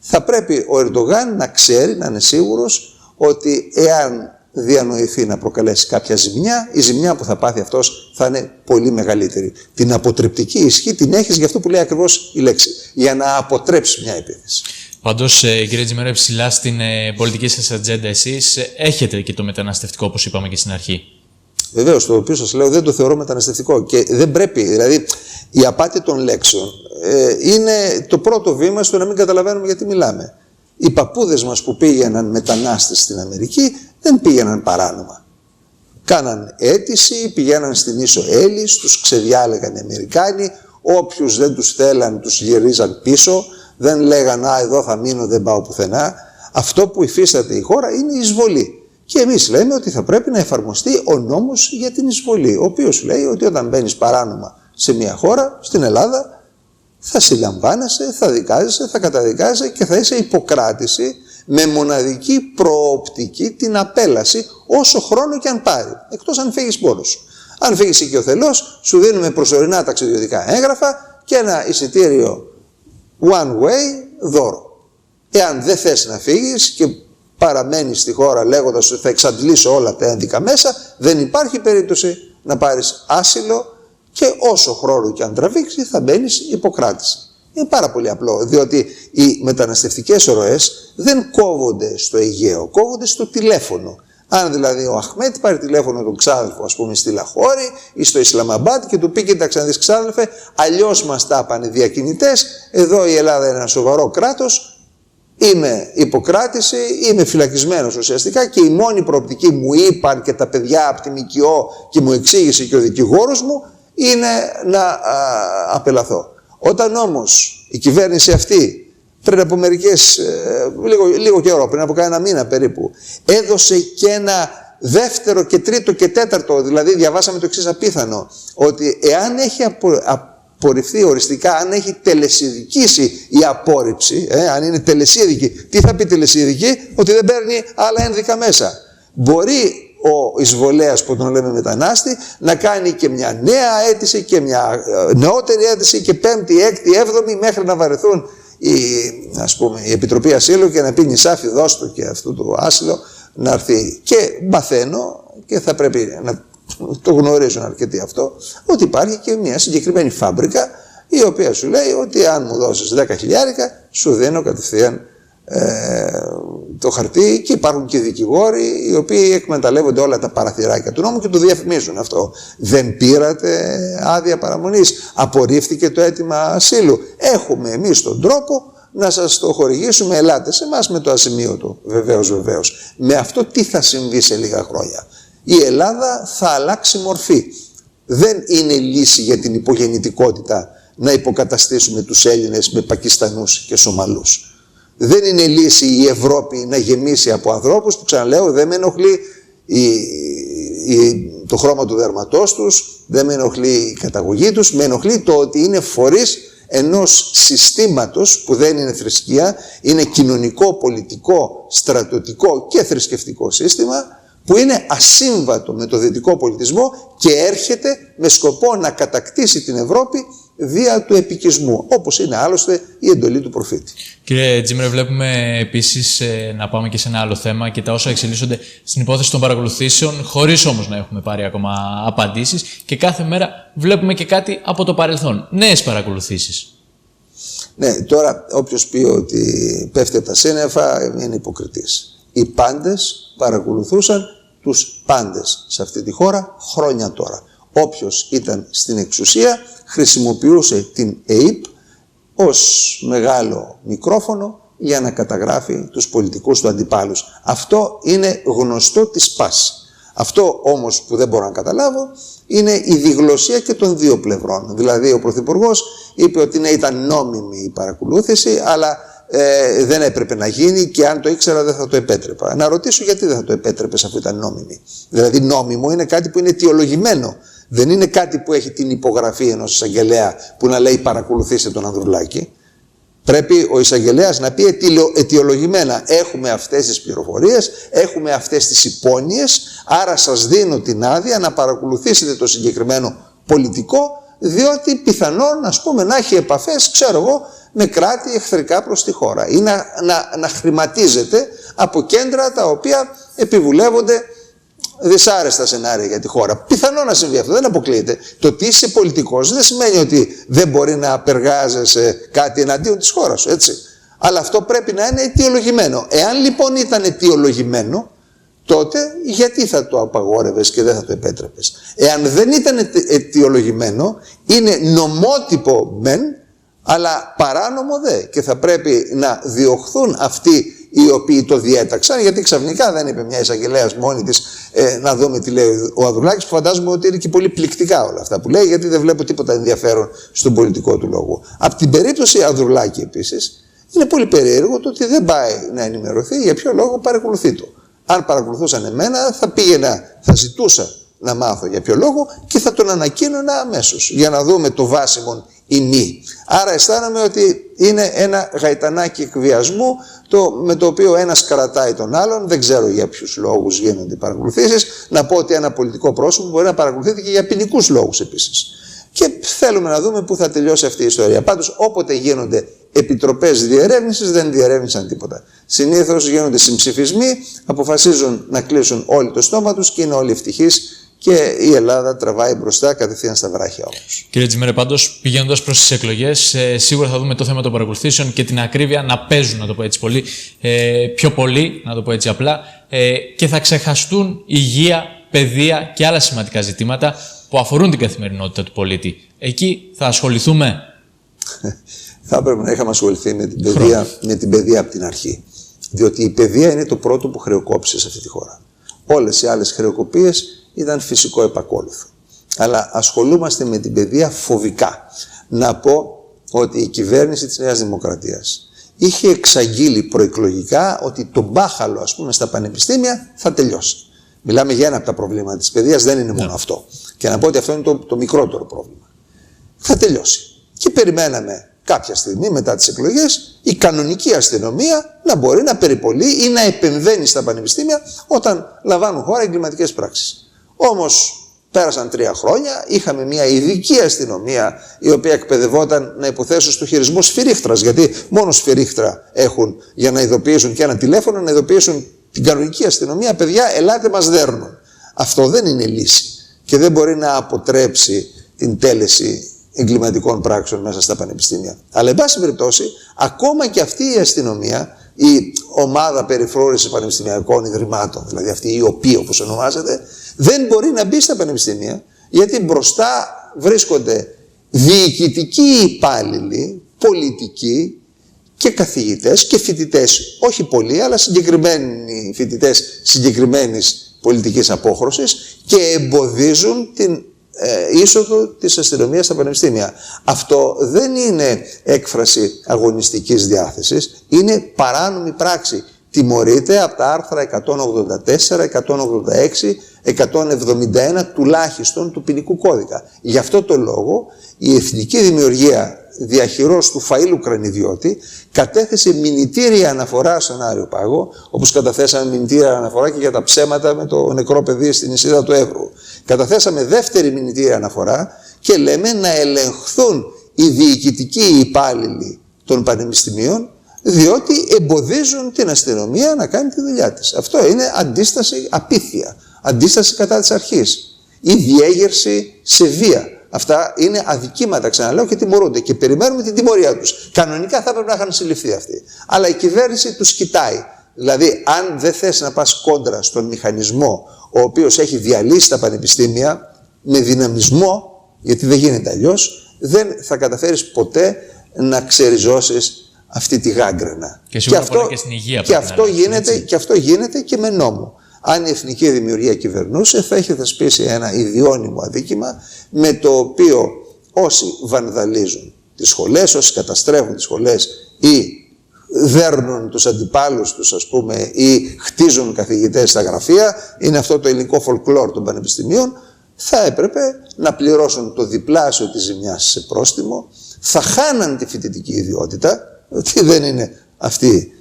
Θα πρέπει ο Ερντογάν να ξέρει, να είναι σίγουρος ότι εάν διανοηθεί να προκαλέσει κάποια ζημιά, η ζημιά που θα πάθει αυτός θα είναι πολύ μεγαλύτερη. Την αποτρεπτική ισχύ την έχεις για αυτό που λέει ακριβώς η λέξη. Για να αποτρέψεις μια επίθεση. Πάντως, ε, κύριε Τζιμέρα, ψηλά στην ε, πολιτική σας ατζέντα, εσείς ε, έχετε και το μεταναστευτικό, όπως είπαμε και στην αρχή. Βεβαίως, το οποίο σας λέω δεν το θεωρώ μεταναστευτικό. Και δεν πρέπει. Δηλαδή, η απάτη των λέξεων ε, είναι το πρώτο βήμα στο να μην καταλαβαίνουμε γιατί μιλάμε. Οι παππούδες μας που πήγαιναν μετανάστες στην Αμερική δεν πήγαιναν παράνομα. κάναν αίτηση, πηγαίναν στην Ίσο Έλλης, τους ξεδιάλεγαν οι Αμερικάνοι, όποιους δεν τους θέλαν τους γυρίζαν πίσω, δεν λέγαν «Α, εδώ θα μείνω, δεν πάω πουθενά». Αυτό που υφίσταται η χώρα είναι η εισβολή. Και εμείς λέμε ότι θα πρέπει να εφαρμοστεί ο νόμος για την εισβολή, ο οποίος λέει ότι όταν μπαίνεις παράνομα σε μια χώρα, στην Ελλάδα, θα συλλαμβάνεσαι, θα δικάζεσαι, θα καταδικάζεσαι και θα είσαι υποκράτηση με μοναδική προοπτική την απέλαση όσο χρόνο και αν πάρει, εκτός αν φύγεις μόνος σου. Αν φύγεις οικειοθελώς, σου δίνουμε προσωρινά ταξιδιωτικά έγγραφα και ένα εισιτήριο one way δώρο. Εάν δεν θες να φύγεις και παραμένεις στη χώρα λέγοντας ότι θα εξαντλήσω όλα τα ένδικα μέσα, δεν υπάρχει περίπτωση να πάρεις άσυλο και όσο χρόνο και αν τραβήξει θα μπαίνεις υποκράτηση. Είναι πάρα πολύ απλό, διότι οι μεταναστευτικές ροές δεν κόβονται στο Αιγαίο, κόβονται στο τηλέφωνο. Αν δηλαδή ο Αχμέτ πάρει τηλέφωνο τον ξάδελφο, ας πούμε, στη Λαχώρη ή στο Ισλαμαμπάτ και του πει: Κοίταξε να δεις, ξάδελφε, αλλιώς μας τα πάνε διακινητές. Εδώ η Ελλάδα είναι ένα σοβαρό κράτος. Είμαι υποκράτηση, είμαι φυλακισμένος ουσιαστικά και η μόνη προοπτική μου είπαν και τα παιδιά από τη ΜΚΟ και μου εξήγησε και ο δικηγόρος μου είναι να α, απελαθώ. Όταν όμως η κυβέρνηση αυτή πριν από μερικές, ε, λίγο, λίγο καιρό, πριν από κάνα μήνα περίπου, έδωσε και ένα δεύτερο και τρίτο και τέταρτο, δηλαδή διαβάσαμε το εξής απίθανο, ότι εάν έχει απορριφθεί οριστικά, αν έχει τελεσίδικήσει η απόρριψη, ε, αν είναι τελεσίδικη, τι θα πει τελεσίδικη, ότι δεν παίρνει άλλα ένδικα μέσα. Μπορεί ο εισβολέας που τον λέμε μετανάστη να κάνει και μια νέα αίτηση και μια ε, νεότερη αίτηση και πέμπτη, έκτη, έβδομη μέχρι να βαρεθούν η, ας πούμε, η Επιτροπή Ασύλου και να πει νησάφι δώστο και αυτό το άσυλο να έρθει. Και μαθαίνω και θα πρέπει να το γνωρίζουν αρκετοί αυτό ότι υπάρχει και μια συγκεκριμένη φάμπρικα η οποία σου λέει ότι αν μου δώσεις 10 χιλιάρικα σου δίνω κατευθείαν ε, το χαρτί και υπάρχουν και δικηγόροι οι οποίοι εκμεταλλεύονται όλα τα παραθυράκια του νόμου και το διαφημίζουν αυτό. Δεν πήρατε άδεια παραμονής, απορρίφθηκε το αίτημα ασύλου. Έχουμε εμείς τον τρόπο να σας το χορηγήσουμε, ελάτε σε εμάς με το ασημείωτο, βεβαίως βεβαίως. Με αυτό τι θα συμβεί σε λίγα χρόνια. Η Ελλάδα θα αλλάξει μορφή. Δεν είναι λύση για την υπογεννητικότητα να υποκαταστήσουμε τους Έλληνες με Πακιστανούς και Σομαλούς. Δεν είναι λύση η Ευρώπη να γεμίσει από ανθρώπους που ξαναλέω δεν με ενοχλεί η, η, το χρώμα του δέρματός τους, δεν με ενοχλεί η καταγωγή τους, με ενοχλεί το ότι είναι φορείς ενός συστήματος που δεν είναι θρησκεία, είναι κοινωνικό, πολιτικό, στρατιωτικό και θρησκευτικό σύστημα που είναι ασύμβατο με το δυτικό πολιτισμό και έρχεται με σκοπό να κατακτήσει την Ευρώπη δια του επικισμού, όπως είναι άλλωστε η εντολή του προφήτη. Κύριε Τζίμερ, βλέπουμε επίσης ε, να πάμε και σε ένα άλλο θέμα και τα όσα εξελίσσονται στην υπόθεση των παρακολουθήσεων, χωρίς όμως να έχουμε πάρει ακόμα απαντήσεις και κάθε μέρα βλέπουμε και κάτι από το παρελθόν. Νέες παρακολουθήσεις. Ναι, τώρα όποιος πει ότι πέφτει από τα σύννεφα είναι υποκριτής. Οι πάντες παρακολουθούσαν τους πάντες σε αυτή τη χώρα χρόνια τώρα. Όποιος ήταν στην εξουσία χρησιμοποιούσε την ΕΙΠ ως μεγάλο μικρόφωνο για να καταγράφει τους πολιτικούς του αντιπάλους. Αυτό είναι γνωστό της πάσης. Αυτό όμως που δεν μπορώ να καταλάβω είναι η διγλωσία και των δύο πλευρών. Δηλαδή ο Πρωθυπουργός είπε ότι ναι ήταν νόμιμη η παρακολούθηση αλλά ε, δεν έπρεπε να γίνει και αν το ήξερα δεν θα το επέτρεπα. Να ρωτήσω γιατί δεν θα το επέτρεπες αφού ήταν νόμιμη. Δηλαδή νόμιμο είναι κάτι που είναι αιτιολογημένο. Δεν είναι κάτι που έχει την υπογραφή ενός εισαγγελέα που να λέει παρακολουθήστε τον Ανδρουλάκη. Πρέπει ο εισαγγελέας να πει αιτιολογημένα έχουμε αυτές τις πληροφορίες, έχουμε αυτές τις υπόνοιες, άρα σας δίνω την άδεια να παρακολουθήσετε το συγκεκριμένο πολιτικό, διότι πιθανόν ας πούμε να έχει επαφές, ξέρω εγώ, με κράτη εχθρικά προς τη χώρα ή να, να, να χρηματίζεται από κέντρα τα οποία επιβουλεύονται δυσάρεστα σενάρια για τη χώρα. Πιθανό να συμβεί αυτό, δεν αποκλείεται. Το ότι είσαι πολιτικός δεν σημαίνει ότι δεν μπορεί να απεργάζεσαι κάτι εναντίον της χώρας σου, έτσι. Αλλά αυτό πρέπει να είναι αιτιολογημένο. Εάν λοιπόν ήταν αιτιολογημένο, τότε γιατί θα το απαγόρευες και δεν θα το επέτρεπες. Εάν δεν ήταν αιτιολογημένο, είναι νομότυπο μεν, αλλά παράνομο δε και θα πρέπει να διωχθούν αυτοί οι οποίοι το διέταξαν, γιατί ξαφνικά δεν είπε μια εισαγγελέας μόνη της ε, να δούμε τι λέει ο Ανδρουλάκη, που φαντάζομαι ότι είναι και πολύ πληκτικά όλα αυτά που λέει, γιατί δεν βλέπω τίποτα ενδιαφέρον στον πολιτικό του λόγο. Από την περίπτωση Ανδρουλάκη επίσης, είναι πολύ περίεργο το ότι δεν πάει να ενημερωθεί για ποιο λόγο παρακολουθεί το. Αν παρακολουθούσαν εμένα, θα πήγαινα, θα ζητούσα να μάθω για ποιο λόγο και θα τον ανακοίνωνα αμέσως για να δούμε το βάσιμο ή μη. Άρα αισθάνομαι ότι είναι ένα γαϊτανάκι εκβιασμού το, με το οποίο ένας κρατάει τον άλλον. Δεν ξέρω για ποιους λόγους γίνονται οι παρακολουθήσεις. Να πω ότι ένα πολιτικό πρόσωπο μπορεί να παρακολουθείται και για ποινικούς λόγους επίσης. Και θέλουμε να δούμε πού θα τελειώσει αυτή η ιστορία. Πάντως όποτε γίνονται επιτροπές διερεύνησης δεν διερεύνησαν τίποτα. Συνήθως γίνονται συμψηφισμοί, αποφασίζουν να κλείσουν όλοι το στόμα τους και είναι όλοι ευτυχείς και η Ελλάδα τραβάει μπροστά κατευθείαν στα βράχια όμως. Κύριε Τζιμέρε, πάντως πηγαίνοντας προς τις εκλογές, ε, σίγουρα θα δούμε το θέμα των παρακολουθήσεων και την ακρίβεια να παίζουν, να το πω έτσι πολύ, ε, πιο πολύ, να το πω έτσι απλά, ε, και θα ξεχαστούν υγεία, παιδεία και άλλα σημαντικά ζητήματα που αφορούν την καθημερινότητα του πολίτη. Εκεί θα ασχοληθούμε. θα έπρεπε να είχαμε ασχοληθεί με την, παιδεία, με την παιδεία από την αρχή. Διότι η παιδεία είναι το πρώτο που χρεοκόπησες σε αυτή τη χώρα. Όλες οι άλλες χρεοκοπίες ήταν φυσικό επακόλουθο. Αλλά ασχολούμαστε με την παιδεία φοβικά. Να πω ότι η κυβέρνηση της Νέας Δημοκρατίας είχε εξαγγείλει προεκλογικά ότι το μπάχαλο ας πούμε στα πανεπιστήμια θα τελειώσει. Μιλάμε για ένα από τα προβλήματα της παιδείας, δεν είναι μόνο ναι. αυτό. Και να πω ότι αυτό είναι το, το μικρότερο πρόβλημα. Θα τελειώσει. Και περιμέναμε κάποια στιγμή μετά τις εκλογές η κανονική αστυνομία να μπορεί να περιπολεί ή να επεμβαίνει στα πανεπιστήμια όταν λαμβάνουν χώρα εγκληματικές πράξεις. Όμως πέρασαν τρία χρόνια, είχαμε μια ειδική αστυνομία η οποία εκπαιδευόταν να υποθέσουν στο χειρισμό σφυρίχτρας, γιατί μόνο σφυρίχτρα έχουν για να ειδοποιήσουν και ένα τηλέφωνο, να ειδοποιήσουν την κανονική αστυνομία, παιδιά, ελάτε μας δέρνουν. Αυτό δεν είναι λύση και δεν μπορεί να αποτρέψει την τέλεση εγκληματικών πράξεων μέσα στα πανεπιστήμια. Αλλά, εν πάση περιπτώσει, ακόμα και αυτή η αστυνομία η ομάδα περιφρόρηση πανεπιστημιακών ιδρυμάτων, δηλαδή αυτή η οποία όπως ονομάζεται, δεν μπορεί να μπει στα πανεπιστήμια γιατί μπροστά βρίσκονται διοικητικοί υπάλληλοι, πολιτικοί και καθηγητές και φοιτητές, όχι πολλοί, αλλά συγκεκριμένοι φοιτητές συγκεκριμένης πολιτικής απόχρωσης και εμποδίζουν την ε, είσοδο της αστυνομίας στα πανεπιστήμια. Αυτό δεν είναι έκφραση αγωνιστικής διάθεσης, είναι παράνομη πράξη. Τιμωρείται από τα άρθρα 184, 186, 171 τουλάχιστον του ποινικού κώδικα. Γι' αυτό το λόγο η εθνική δημιουργία διαχειρός του Φαΐλου Κρανιδιώτη κατέθεσε μηνυτήρια αναφορά στον Άριο Πάγο, όπως καταθέσαμε μηνυτήρια αναφορά και για τα ψέματα με το νεκρό παιδί στην Ισίδα του Εύρου. Καταθέσαμε δεύτερη μηνυτήρια αναφορά και λέμε να ελεγχθούν οι διοικητικοί υπάλληλοι των πανεπιστημίων διότι εμποδίζουν την αστυνομία να κάνει τη δουλειά της. Αυτό είναι αντίσταση απίθεια, αντίσταση κατά της αρχής ή διέγερση σε βία. Αυτά είναι αδικήματα, ξαναλέω, και τιμωρούνται. Και περιμένουμε την τιμωρία τους. Κανονικά θα έπρεπε να είχαν συλληφθεί αυτοί. Αλλά η κυβέρνηση τους κοιτάει. Δηλαδή, αν δεν θες να πας κόντρα στον μηχανισμό ο οποίος έχει διαλύσει τα πανεπιστήμια με δυναμισμό, γιατί δεν γίνεται αλλιώς, δεν θα καταφέρεις ποτέ να ξεριζώσεις αυτή τη γάγκρενα. Και, και αυτό, και, στην υγεία και, αυτό γίνεται, και αυτό γίνεται και με νόμο αν η εθνική δημιουργία κυβερνούσε θα είχε θεσπίσει ένα ιδιώνυμο αδίκημα με το οποίο όσοι βανδαλίζουν τις σχολές, όσοι καταστρέφουν τις σχολές ή δέρνουν τους αντιπάλους τους ας πούμε ή χτίζουν καθηγητές στα γραφεία, είναι αυτό το ελληνικό folklore των πανεπιστημίων, θα έπρεπε να πληρώσουν το διπλάσιο της ζημιάς σε πρόστιμο, θα χάναν τη φοιτητική ιδιότητα, ότι δεν είναι αυτή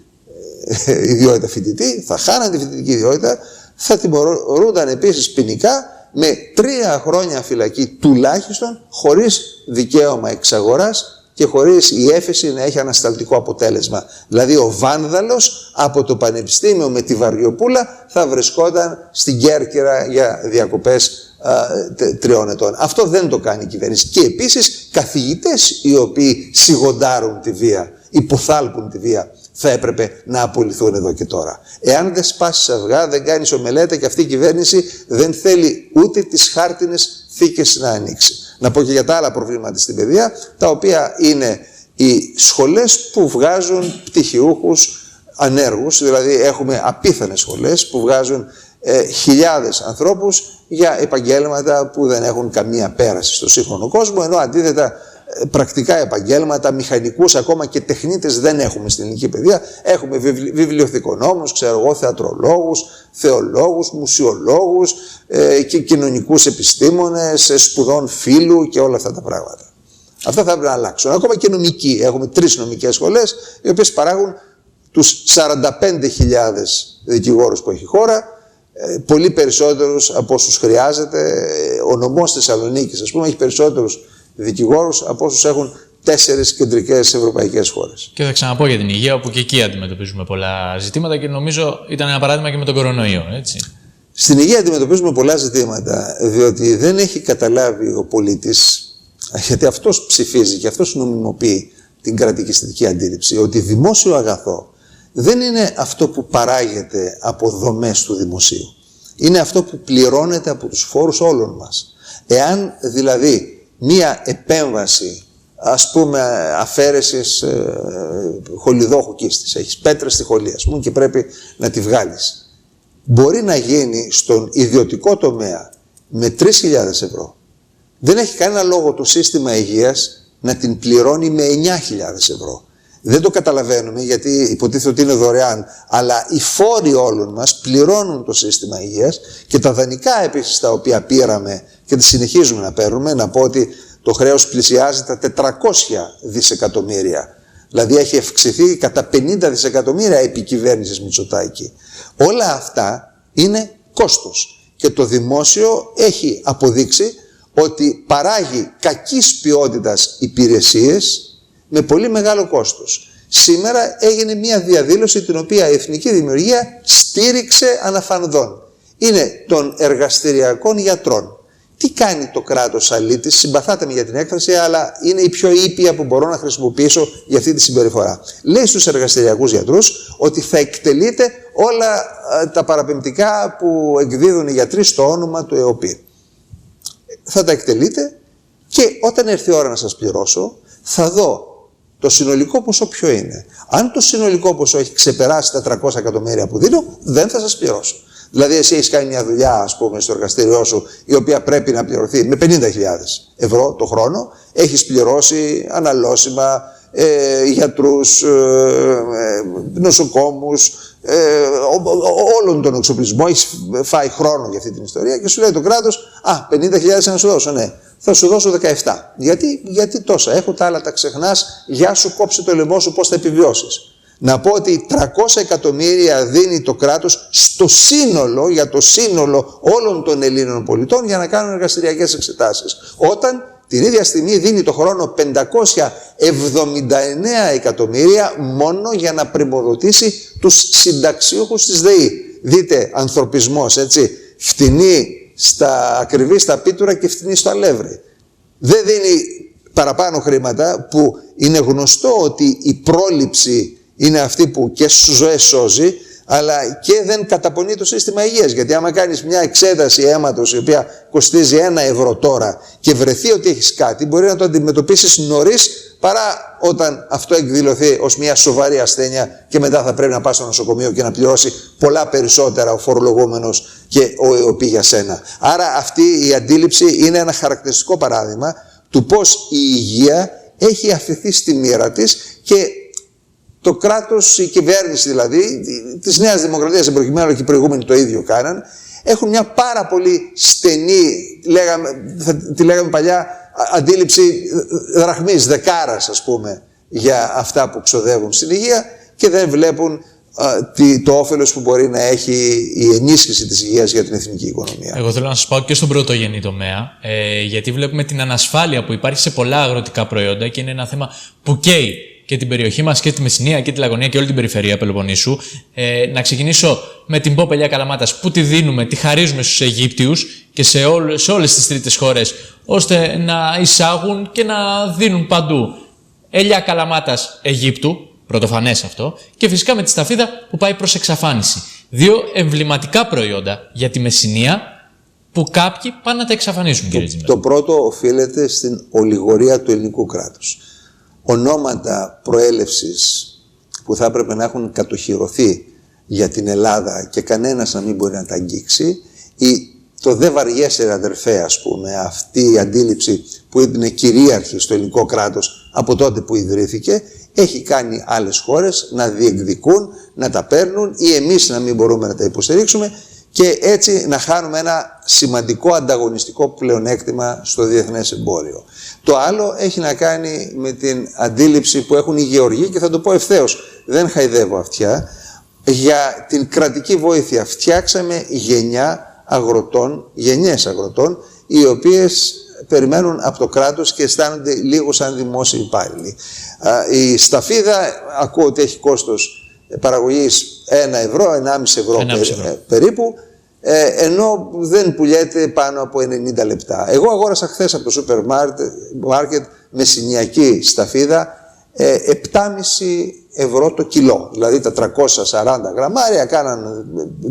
ιδιότητα φοιτητή, θα χάναν τη φοιτητική ιδιότητα, θα τιμωρούνταν επίσης ποινικά με τρία χρόνια φυλακή τουλάχιστον, χωρίς δικαίωμα εξαγοράς και χωρίς η έφεση να έχει ανασταλτικό αποτέλεσμα. Δηλαδή ο βάνδαλος από το πανεπιστήμιο με τη Βαριοπούλα θα βρισκόταν στην Κέρκυρα για διακοπές α, τριών ετών. Αυτό δεν το κάνει η κυβέρνηση. Και επίσης καθηγητές οι οποίοι σιγοντάρουν τη βία, υποθάλπουν τη βία θα έπρεπε να απολυθούν εδώ και τώρα. Εάν δεν σπάσεις αυγά, δεν κάνεις ομελέτα και αυτή η κυβέρνηση δεν θέλει ούτε τις χάρτινες θήκες να ανοίξει. Να πω και για τα άλλα προβλήματα στην παιδεία, τα οποία είναι οι σχολές που βγάζουν πτυχιούχους ανέργους, δηλαδή έχουμε απίθανες σχολές που βγάζουν ε, χιλιάδες ανθρώπους για επαγγέλματα που δεν έχουν καμία πέραση στο σύγχρονο κόσμο, ενώ αντίθετα ε, πρακτικά επαγγέλματα, μηχανικούς ακόμα και τεχνίτες δεν έχουμε στην ελληνική παιδεία. Έχουμε βιβλιοθηκονόμους, ξέρω εγώ, θεατρολόγους, θεολόγους, μουσιολόγους ε, και κοινωνικούς επιστήμονες, ε, σπουδών φύλου και όλα αυτά τα πράγματα. Αυτά θα πρέπει να αλλάξουν. Ακόμα και νομικοί. Έχουμε τρεις νομικές σχολές οι οποίες παράγουν τους 45.000 δικηγόρους που έχει η χώρα, ε, πολύ περισσότερους από όσους χρειάζεται. Ο νομός Θεσσαλονίκης, ας πούμε, έχει περισσότερους δικηγόρους από όσους έχουν τέσσερις κεντρικές ευρωπαϊκές χώρες. Και θα ξαναπώ για την υγεία, όπου και εκεί αντιμετωπίζουμε πολλά ζητήματα και νομίζω ήταν ένα παράδειγμα και με τον κορονοϊό, έτσι. Στην υγεία αντιμετωπίζουμε πολλά ζητήματα, διότι δεν έχει καταλάβει ο πολίτης, γιατί αυτός ψηφίζει και αυτός νομιμοποιεί την κρατικιστική αντίληψη, ότι δημόσιο αγαθό δεν είναι αυτό που παράγεται από δομές του δημοσίου. Είναι αυτό που πληρώνεται από τους φόρους όλων μας. Εάν δηλαδή μία επέμβαση ας πούμε αφαίρεσης ε, χολιδόχου κίστης, έχεις πέτρα στη χολή ας πούμε και πρέπει να τη βγάλεις. Μπορεί να γίνει στον ιδιωτικό τομέα με 3.000 ευρώ. Δεν έχει κανένα λόγο το σύστημα υγείας να την πληρώνει με 9.000 ευρώ. Δεν το καταλαβαίνουμε γιατί υποτίθεται ότι είναι δωρεάν, αλλά οι φόροι όλων μας πληρώνουν το σύστημα υγείας και τα δανεικά επίσης τα οποία πήραμε και τα συνεχίζουμε να παίρνουμε, να πω ότι το χρέος πλησιάζει τα 400 δισεκατομμύρια. Δηλαδή έχει αυξηθεί κατά 50 δισεκατομμύρια επί κυβέρνηση Μητσοτάκη. Όλα αυτά είναι κόστος και το δημόσιο έχει αποδείξει ότι παράγει κακής ποιότητας υπηρεσίες με πολύ μεγάλο κόστος. Σήμερα έγινε μια διαδήλωση την οποία η Εθνική Δημιουργία στήριξε αναφανδόν. Είναι των εργαστηριακών γιατρών. Τι κάνει το κράτος αλήτης, συμπαθάτε με για την έκφραση, αλλά είναι η πιο ήπια που μπορώ να χρησιμοποιήσω για αυτή τη συμπεριφορά. Λέει στους εργαστηριακούς γιατρούς ότι θα εκτελείτε όλα ε, τα παραπεμπτικά που εκδίδουν οι γιατροί στο όνομα του ΕΟΠΗ. Θα τα εκτελείτε και όταν έρθει η ώρα να σας πληρώσω, θα δω το συνολικό ποσό ποιο είναι; Αν το συνολικό ποσό έχει ξεπεράσει τα 300 εκατομμύρια που δίνω, δεν θα σας πληρώσω. Δηλαδή, εσύ έχεις κάνει μια δουλειά, ας πούμε, στο εργαστήριό σου, η οποία πρέπει να πληρωθεί με 50.000 ευρώ το χρόνο. Έχεις πληρώσει αναλώσιμα, ε, γιατρούς, ε, ε νοσοκόμους, ε, όλον τον εξοπλισμό. Έχεις φάει χρόνο για αυτή την ιστορία και σου λέει το κράτος, α, 50.000 να σου δώσω, ναι θα σου δώσω 17. Γιατί, γιατί τόσα, έχω τα άλλα τα ξεχνάς, γεια σου κόψε το λαιμό σου πώς θα επιβιώσεις. Να πω ότι 300 εκατομμύρια δίνει το κράτος στο σύνολο, για το σύνολο όλων των Ελλήνων πολιτών για να κάνουν εργαστηριακές εξετάσεις. Όταν την ίδια στιγμή δίνει το χρόνο 579 εκατομμύρια μόνο για να πρημοδοτήσει τους συνταξιούχους της ΔΕΗ. Δείτε ανθρωπισμός, έτσι, φτηνή στα ακριβή στα πίτουρα και φτηνή στο αλεύρι. Δεν δίνει παραπάνω χρήματα που είναι γνωστό ότι η πρόληψη είναι αυτή που και στις ζωές σώζει αλλά και δεν καταπονεί το σύστημα υγείας. Γιατί άμα κάνεις μια εξέταση αίματος η οποία κοστίζει ένα ευρώ τώρα και βρεθεί ότι έχεις κάτι, μπορεί να το αντιμετωπίσεις νωρίς παρά όταν αυτό εκδηλωθεί ως μια σοβαρή ασθένεια και μετά θα πρέπει να πας στο νοσοκομείο και να πληρώσει πολλά περισσότερα ο φορολογούμενος και ο ΕΟΠΗ για σένα. Άρα αυτή η αντίληψη είναι ένα χαρακτηριστικό παράδειγμα του πώς η υγεία έχει αφηθεί στη μοίρα της και το κράτος, η κυβέρνηση δηλαδή, της Νέας Δημοκρατίας εν προκειμένου και οι προηγούμενοι το ίδιο κάναν, έχουν μια πάρα πολύ στενή, λέγαμε, τη λέγαμε παλιά, αντίληψη δραχμής, δεκάρας ας πούμε, για αυτά που ξοδεύουν στην υγεία και δεν βλέπουν το όφελος που μπορεί να έχει η ενίσχυση της υγείας για την εθνική οικονομία. Εγώ θέλω να σας πάω και στον πρωτογενή τομέα, ε, γιατί βλέπουμε την ανασφάλεια που υπάρχει σε πολλά αγροτικά προϊόντα και είναι ένα θέμα που καίει και την περιοχή μας και τη Μεσσηνία και τη Λαγωνία και όλη την περιφερεια Πελοποννήσου. Ε, να ξεκινήσω με την Πόπελια Καλαμάτας που τη δίνουμε, τη χαρίζουμε στους Αιγύπτιους και σε, όλε σε όλες τις τρίτες χώρες ώστε να εισάγουν και να δίνουν παντού ελιά Καλαμάτας Αιγύπτου, πρωτοφανές αυτό, και φυσικά με τη σταφίδα που πάει προς εξαφάνιση. Δύο εμβληματικά προϊόντα για τη Μεσσηνία που κάποιοι πάνε να τα εξαφανίσουν, κύριε Το, το πρώτο οφείλεται στην ολιγορία του ελληνικού κράτους ονόματα προέλευσης που θα έπρεπε να έχουν κατοχυρωθεί για την Ελλάδα και κανένας να μην μπορεί να τα αγγίξει ή το «δε βαριέσαι αδερφέ» ας πούμε, αυτή η αντίληψη που είναι κυρίαρχη στο ελληνικό κράτος από τότε που ιδρύθηκε, έχει κάνει άλλες χώρες να διεκδικούν, να τα παίρνουν ή εμείς να μην μπορούμε να τα υποστηρίξουμε και έτσι να χάνουμε ένα σημαντικό ανταγωνιστικό πλεονέκτημα στο διεθνές εμπόριο. Το άλλο έχει να κάνει με την αντίληψη που έχουν οι γεωργοί και θα το πω ευθέως, δεν χαϊδεύω αυτιά, για την κρατική βοήθεια. Φτιάξαμε γενιά αγροτών, γενιές αγροτών, οι οποίες περιμένουν από το κράτος και αισθάνονται λίγο σαν δημόσιοι υπάλληλοι. Η σταφίδα, ακούω ότι έχει κόστος παραγωγής 1 ευρώ, 1,5 ευρώ, ευρώ. περίπου, ε, ενώ δεν πουλιέται πάνω από 90 λεπτά. Εγώ αγόρασα χθες από το σούπερ μάρκετ με συνιακή σταφίδα 7,5 ε, ευρώ το κιλό. Δηλαδή τα 340 γραμμάρια κάναν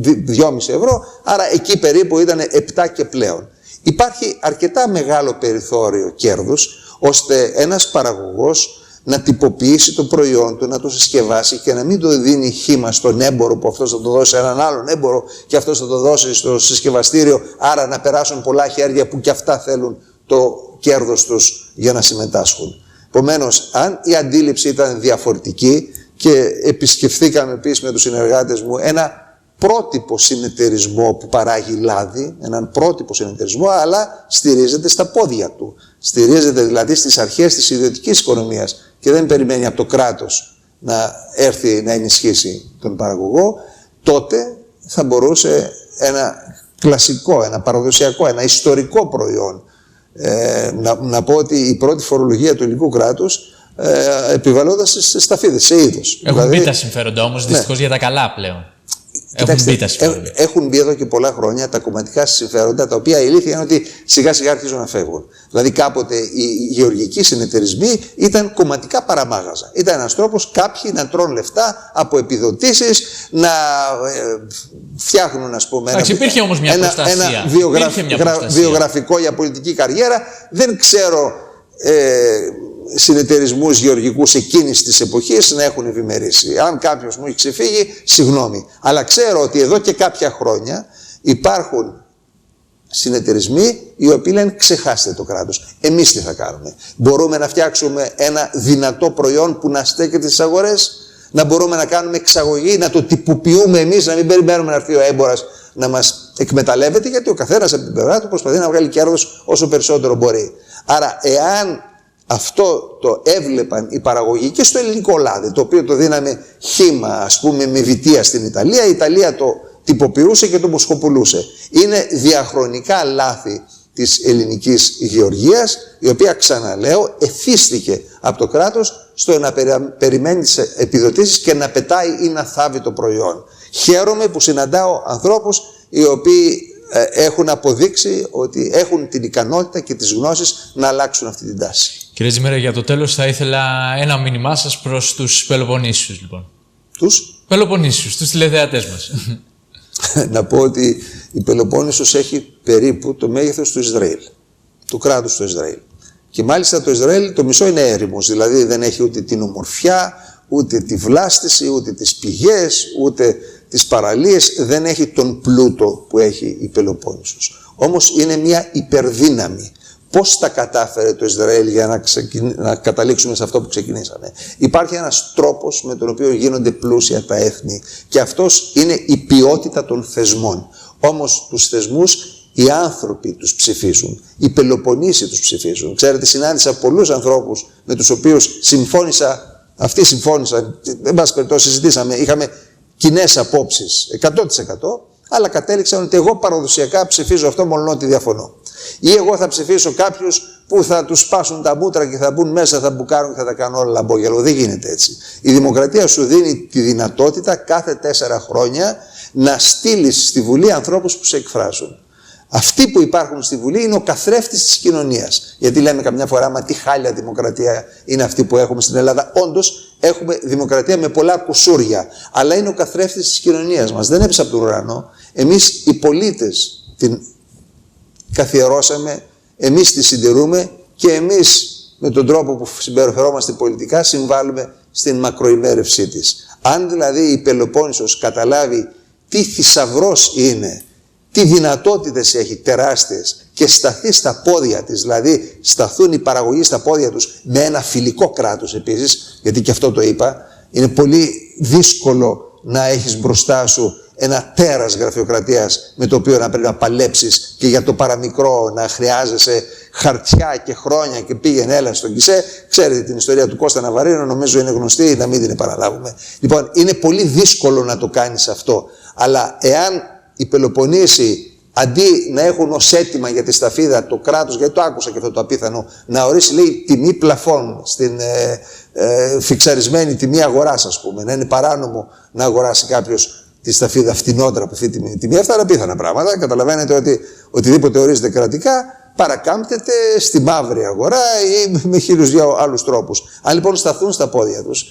2,5 ευρώ, άρα εκεί περίπου ήταν 7 και πλέον. Υπάρχει αρκετά μεγάλο περιθώριο κέρδους, ώστε ένας παραγωγός να τυποποιήσει το προϊόν του, να το συσκευάσει και να μην το δίνει χήμα στον έμπορο που αυτός θα το δώσει σε έναν άλλον έμπορο και αυτός θα το δώσει στο συσκευαστήριο, άρα να περάσουν πολλά χέρια που και αυτά θέλουν το κέρδος τους για να συμμετάσχουν. Επομένως, αν η αντίληψη ήταν διαφορετική και επισκεφθήκαμε επίσης με τους συνεργάτες μου ένα πρότυπο συνεταιρισμό που παράγει λάδι, έναν πρότυπο συνεταιρισμό, αλλά στηρίζεται στα πόδια του. Στηρίζεται δηλαδή στις αρχές της ιδιωτικής οικονομίας και δεν περιμένει από το κράτος να έρθει να ενισχύσει τον παραγωγό, τότε θα μπορούσε ένα κλασικό, ένα παραδοσιακό, ένα ιστορικό προϊόν. Ε, να, να πω ότι η πρώτη φορολογία του ελληνικού κράτους ε, επιβαλλόταν σε σταφίδες, σε είδος. Έχουν δηλαδή, μπει τα συμφέροντα όμως ναι. δυστυχώς για τα καλά πλέον. Έχουν μπει, έχουν μπει εδώ και πολλά χρόνια τα κομματικά συμφέροντα, τα οποία η αλήθεια είναι ότι σιγά σιγά αρχίζουν να φεύγουν. Δηλαδή, κάποτε οι γεωργικοί συνεταιρισμοί ήταν κομματικά παραμάγαζα. Ήταν ένας τρόπος κάποιοι να τρώνε λεφτά από επιδοτήσεις, να ε, φτιάχνουν, ας πούμε. Εντάξει, ένα, υπήρχε όμως μια ένα, προστασία. Ένα βιογραφ, μια βιογραφικό για πολιτική καριέρα. Δεν ξέρω. Ε, συνεταιρισμούς γεωργικούς εκείνης της εποχής να έχουν ευημερήσει. Αν κάποιος μου έχει ξεφύγει, συγγνώμη. Αλλά ξέρω ότι εδώ και κάποια χρόνια υπάρχουν συνεταιρισμοί οι οποίοι λένε ξεχάστε το κράτος. Εμείς τι θα κάνουμε. Μπορούμε να φτιάξουμε ένα δυνατό προϊόν που να στέκεται στις αγορές, να μπορούμε να κάνουμε εξαγωγή, να το τυποποιούμε εμείς, να μην περιμένουμε να έρθει ο έμπορας να μας εκμεταλλεύεται, γιατί ο καθένας από την πλευρά του προσπαθεί να βγάλει κέρδος όσο περισσότερο μπορεί. Άρα, εάν αυτό το έβλεπαν οι παραγωγοί και στο ελληνικό λάδι, το οποίο το δίναμε χήμα, ας πούμε, με βιτία στην Ιταλία. Η Ιταλία το τυποποιούσε και το μοσχοπουλούσε. Είναι διαχρονικά λάθη της ελληνικής γεωργίας, η οποία, ξαναλέω, εφίστηκε από το κράτος στο να περιμένει τις επιδοτήσεις και να πετάει ή να θάβει το προϊόν. Χαίρομαι που συναντάω ανθρώπους οι οποίοι ε, έχουν αποδείξει ότι έχουν την ικανότητα και τις γνώσεις να αλλάξουν αυτή την τάση. Κύριε Τζιμέρα, για το τέλος θα ήθελα ένα μήνυμά σας προς τους Πελοποννήσιους, λοιπόν. Τους; Πελοποννήσιους, τους τηλεθεατές μας. να πω ότι η Πελοπόννησος έχει περίπου το μέγεθος του Ισραήλ, του κράτους του Ισραήλ. Και μάλιστα το Ισραήλ το μισό είναι έρημος, δηλαδή δεν έχει ούτε την ομορφιά, ούτε τη βλάστηση, ούτε τις πηγές, ούτε τις παραλίες, δεν έχει τον πλούτο που έχει η Πελοπόννησος. Όμως είναι μια υπερδύναμη. Πώς τα κατάφερε το Ισραήλ για να, να καταλήξουμε σε αυτό που ξεκινήσαμε. Υπάρχει ένας τρόπος με τον οποίο γίνονται πλούσια τα έθνη και αυτός είναι η ποιότητα των θεσμών. Όμως τους θεσμούς οι άνθρωποι τους ψηφίζουν, οι Πελοποννήσοι τους ψηφίζουν. Ξέρετε, συνάντησα πολλούς ανθρώπους με τους οποίους συμφώνησα, αυτοί συμφώνησαν, δεν πάση περιπτώσει συζητήσαμε, είχαμε κοινές απόψεις 100%, αλλά κατέληξαν ότι εγώ παραδοσιακά ψηφίζω αυτό μόνο ότι διαφωνώ. Ή εγώ θα ψηφίσω κάποιους που θα τους σπάσουν τα μούτρα και θα μπουν μέσα, θα μπουκάρουν και θα τα κάνουν όλα λαμπόγελο. Δεν γίνεται έτσι. Η δημοκρατία σου δίνει τη δυνατότητα κάθε τέσσερα χρόνια να στείλεις στη Βουλή ανθρώπους που σε εκφράζουν. Αυτοί που υπάρχουν στη Βουλή είναι ο καθρέφτης της κοινωνίας. Γιατί λέμε καμιά φορά, μα τι χάλια δημοκρατία είναι αυτή που έχουμε στην Ελλάδα. Όντως έχουμε δημοκρατία με πολλά κουσούρια. Αλλά είναι ο καθρέφτης της κοινωνίας μας. Δεν έπεσε από τον ουρανό. Εμείς οι πολίτες την καθιερώσαμε, εμείς τη συντηρούμε και εμείς με τον τρόπο που συμπεριφερόμαστε πολιτικά συμβάλλουμε στην μακροημέρευσή της. Αν δηλαδή η Πελοπόννησος καταλάβει τι θησαυρός είναι, τι δυνατότητες έχει τεράστιες και σταθεί στα πόδια της, δηλαδή σταθούν οι παραγωγοί στα πόδια τους με ένα φιλικό κράτος επίσης, γιατί και αυτό το είπα, είναι πολύ δύσκολο να έχεις μπροστά σου ένα τέρας γραφειοκρατίας με το οποίο να πρέπει να παλέψεις και για το παραμικρό να χρειάζεσαι χαρτιά και χρόνια και πήγαινε έλα στον Κισέ. Ξέρετε την ιστορία του Κώστα Ναβαρίνου, νομίζω είναι γνωστή, να μην την επαναλάβουμε. Λοιπόν, είναι πολύ δύσκολο να το κάνεις αυτό. Αλλά εάν οι Πελοποννήσοι αντί να έχουν ως έτοιμα για τη σταφίδα το κράτος, γιατί το άκουσα και αυτό το απίθανο, να ορίσει λέει τιμή πλαφών στην ε, ε, φιξαρισμένη τιμή αγοράς ας πούμε, να είναι παράνομο να αγοράσει κάποιος τη σταφίδα φτηνότερα από αυτή τη τιμή. Αυτά είναι απίθανα πράγματα. Καταλαβαίνετε ότι οτιδήποτε ορίζεται κρατικά παρακάμπτεται στη μαύρη αγορά ή με χίλιους δυο άλλους τρόπους. Αν λοιπόν σταθούν στα πόδια τους,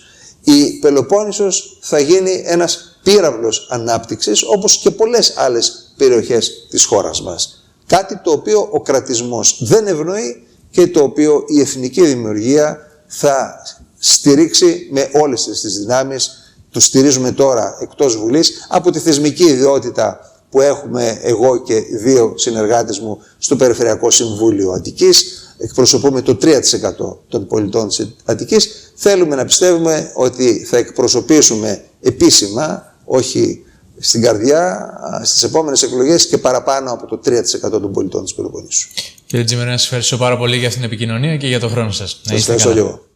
η Πελοπόννησος θα γίνει ένας πύραυλος ανάπτυξης όπως και πολλές άλλες περιοχές της χώρας μας. Κάτι το οποίο ο κρατισμός δεν ευνοεί και το οποίο η εθνική δημιουργία θα στηρίξει με όλες τις δυνάμεις. Το στηρίζουμε τώρα εκτός Βουλής από τη θεσμική ιδιότητα που έχουμε εγώ και δύο συνεργάτες μου στο Περιφερειακό Συμβούλιο Αττικής. Εκπροσωπούμε το 3% των πολιτών της Αττικής. Θέλουμε να πιστεύουμε ότι θα εκπροσωπήσουμε επίσημα, όχι στην καρδιά, στις επόμενες εκλογές και παραπάνω από το 3% των πολιτών της Πελοποννήσου. Κύριε Τζιμερέ, να σας ευχαριστώ πάρα πολύ για αυτήν την επικοινωνία και για τον χρόνο σας. Σας ευχαριστώ και εγώ.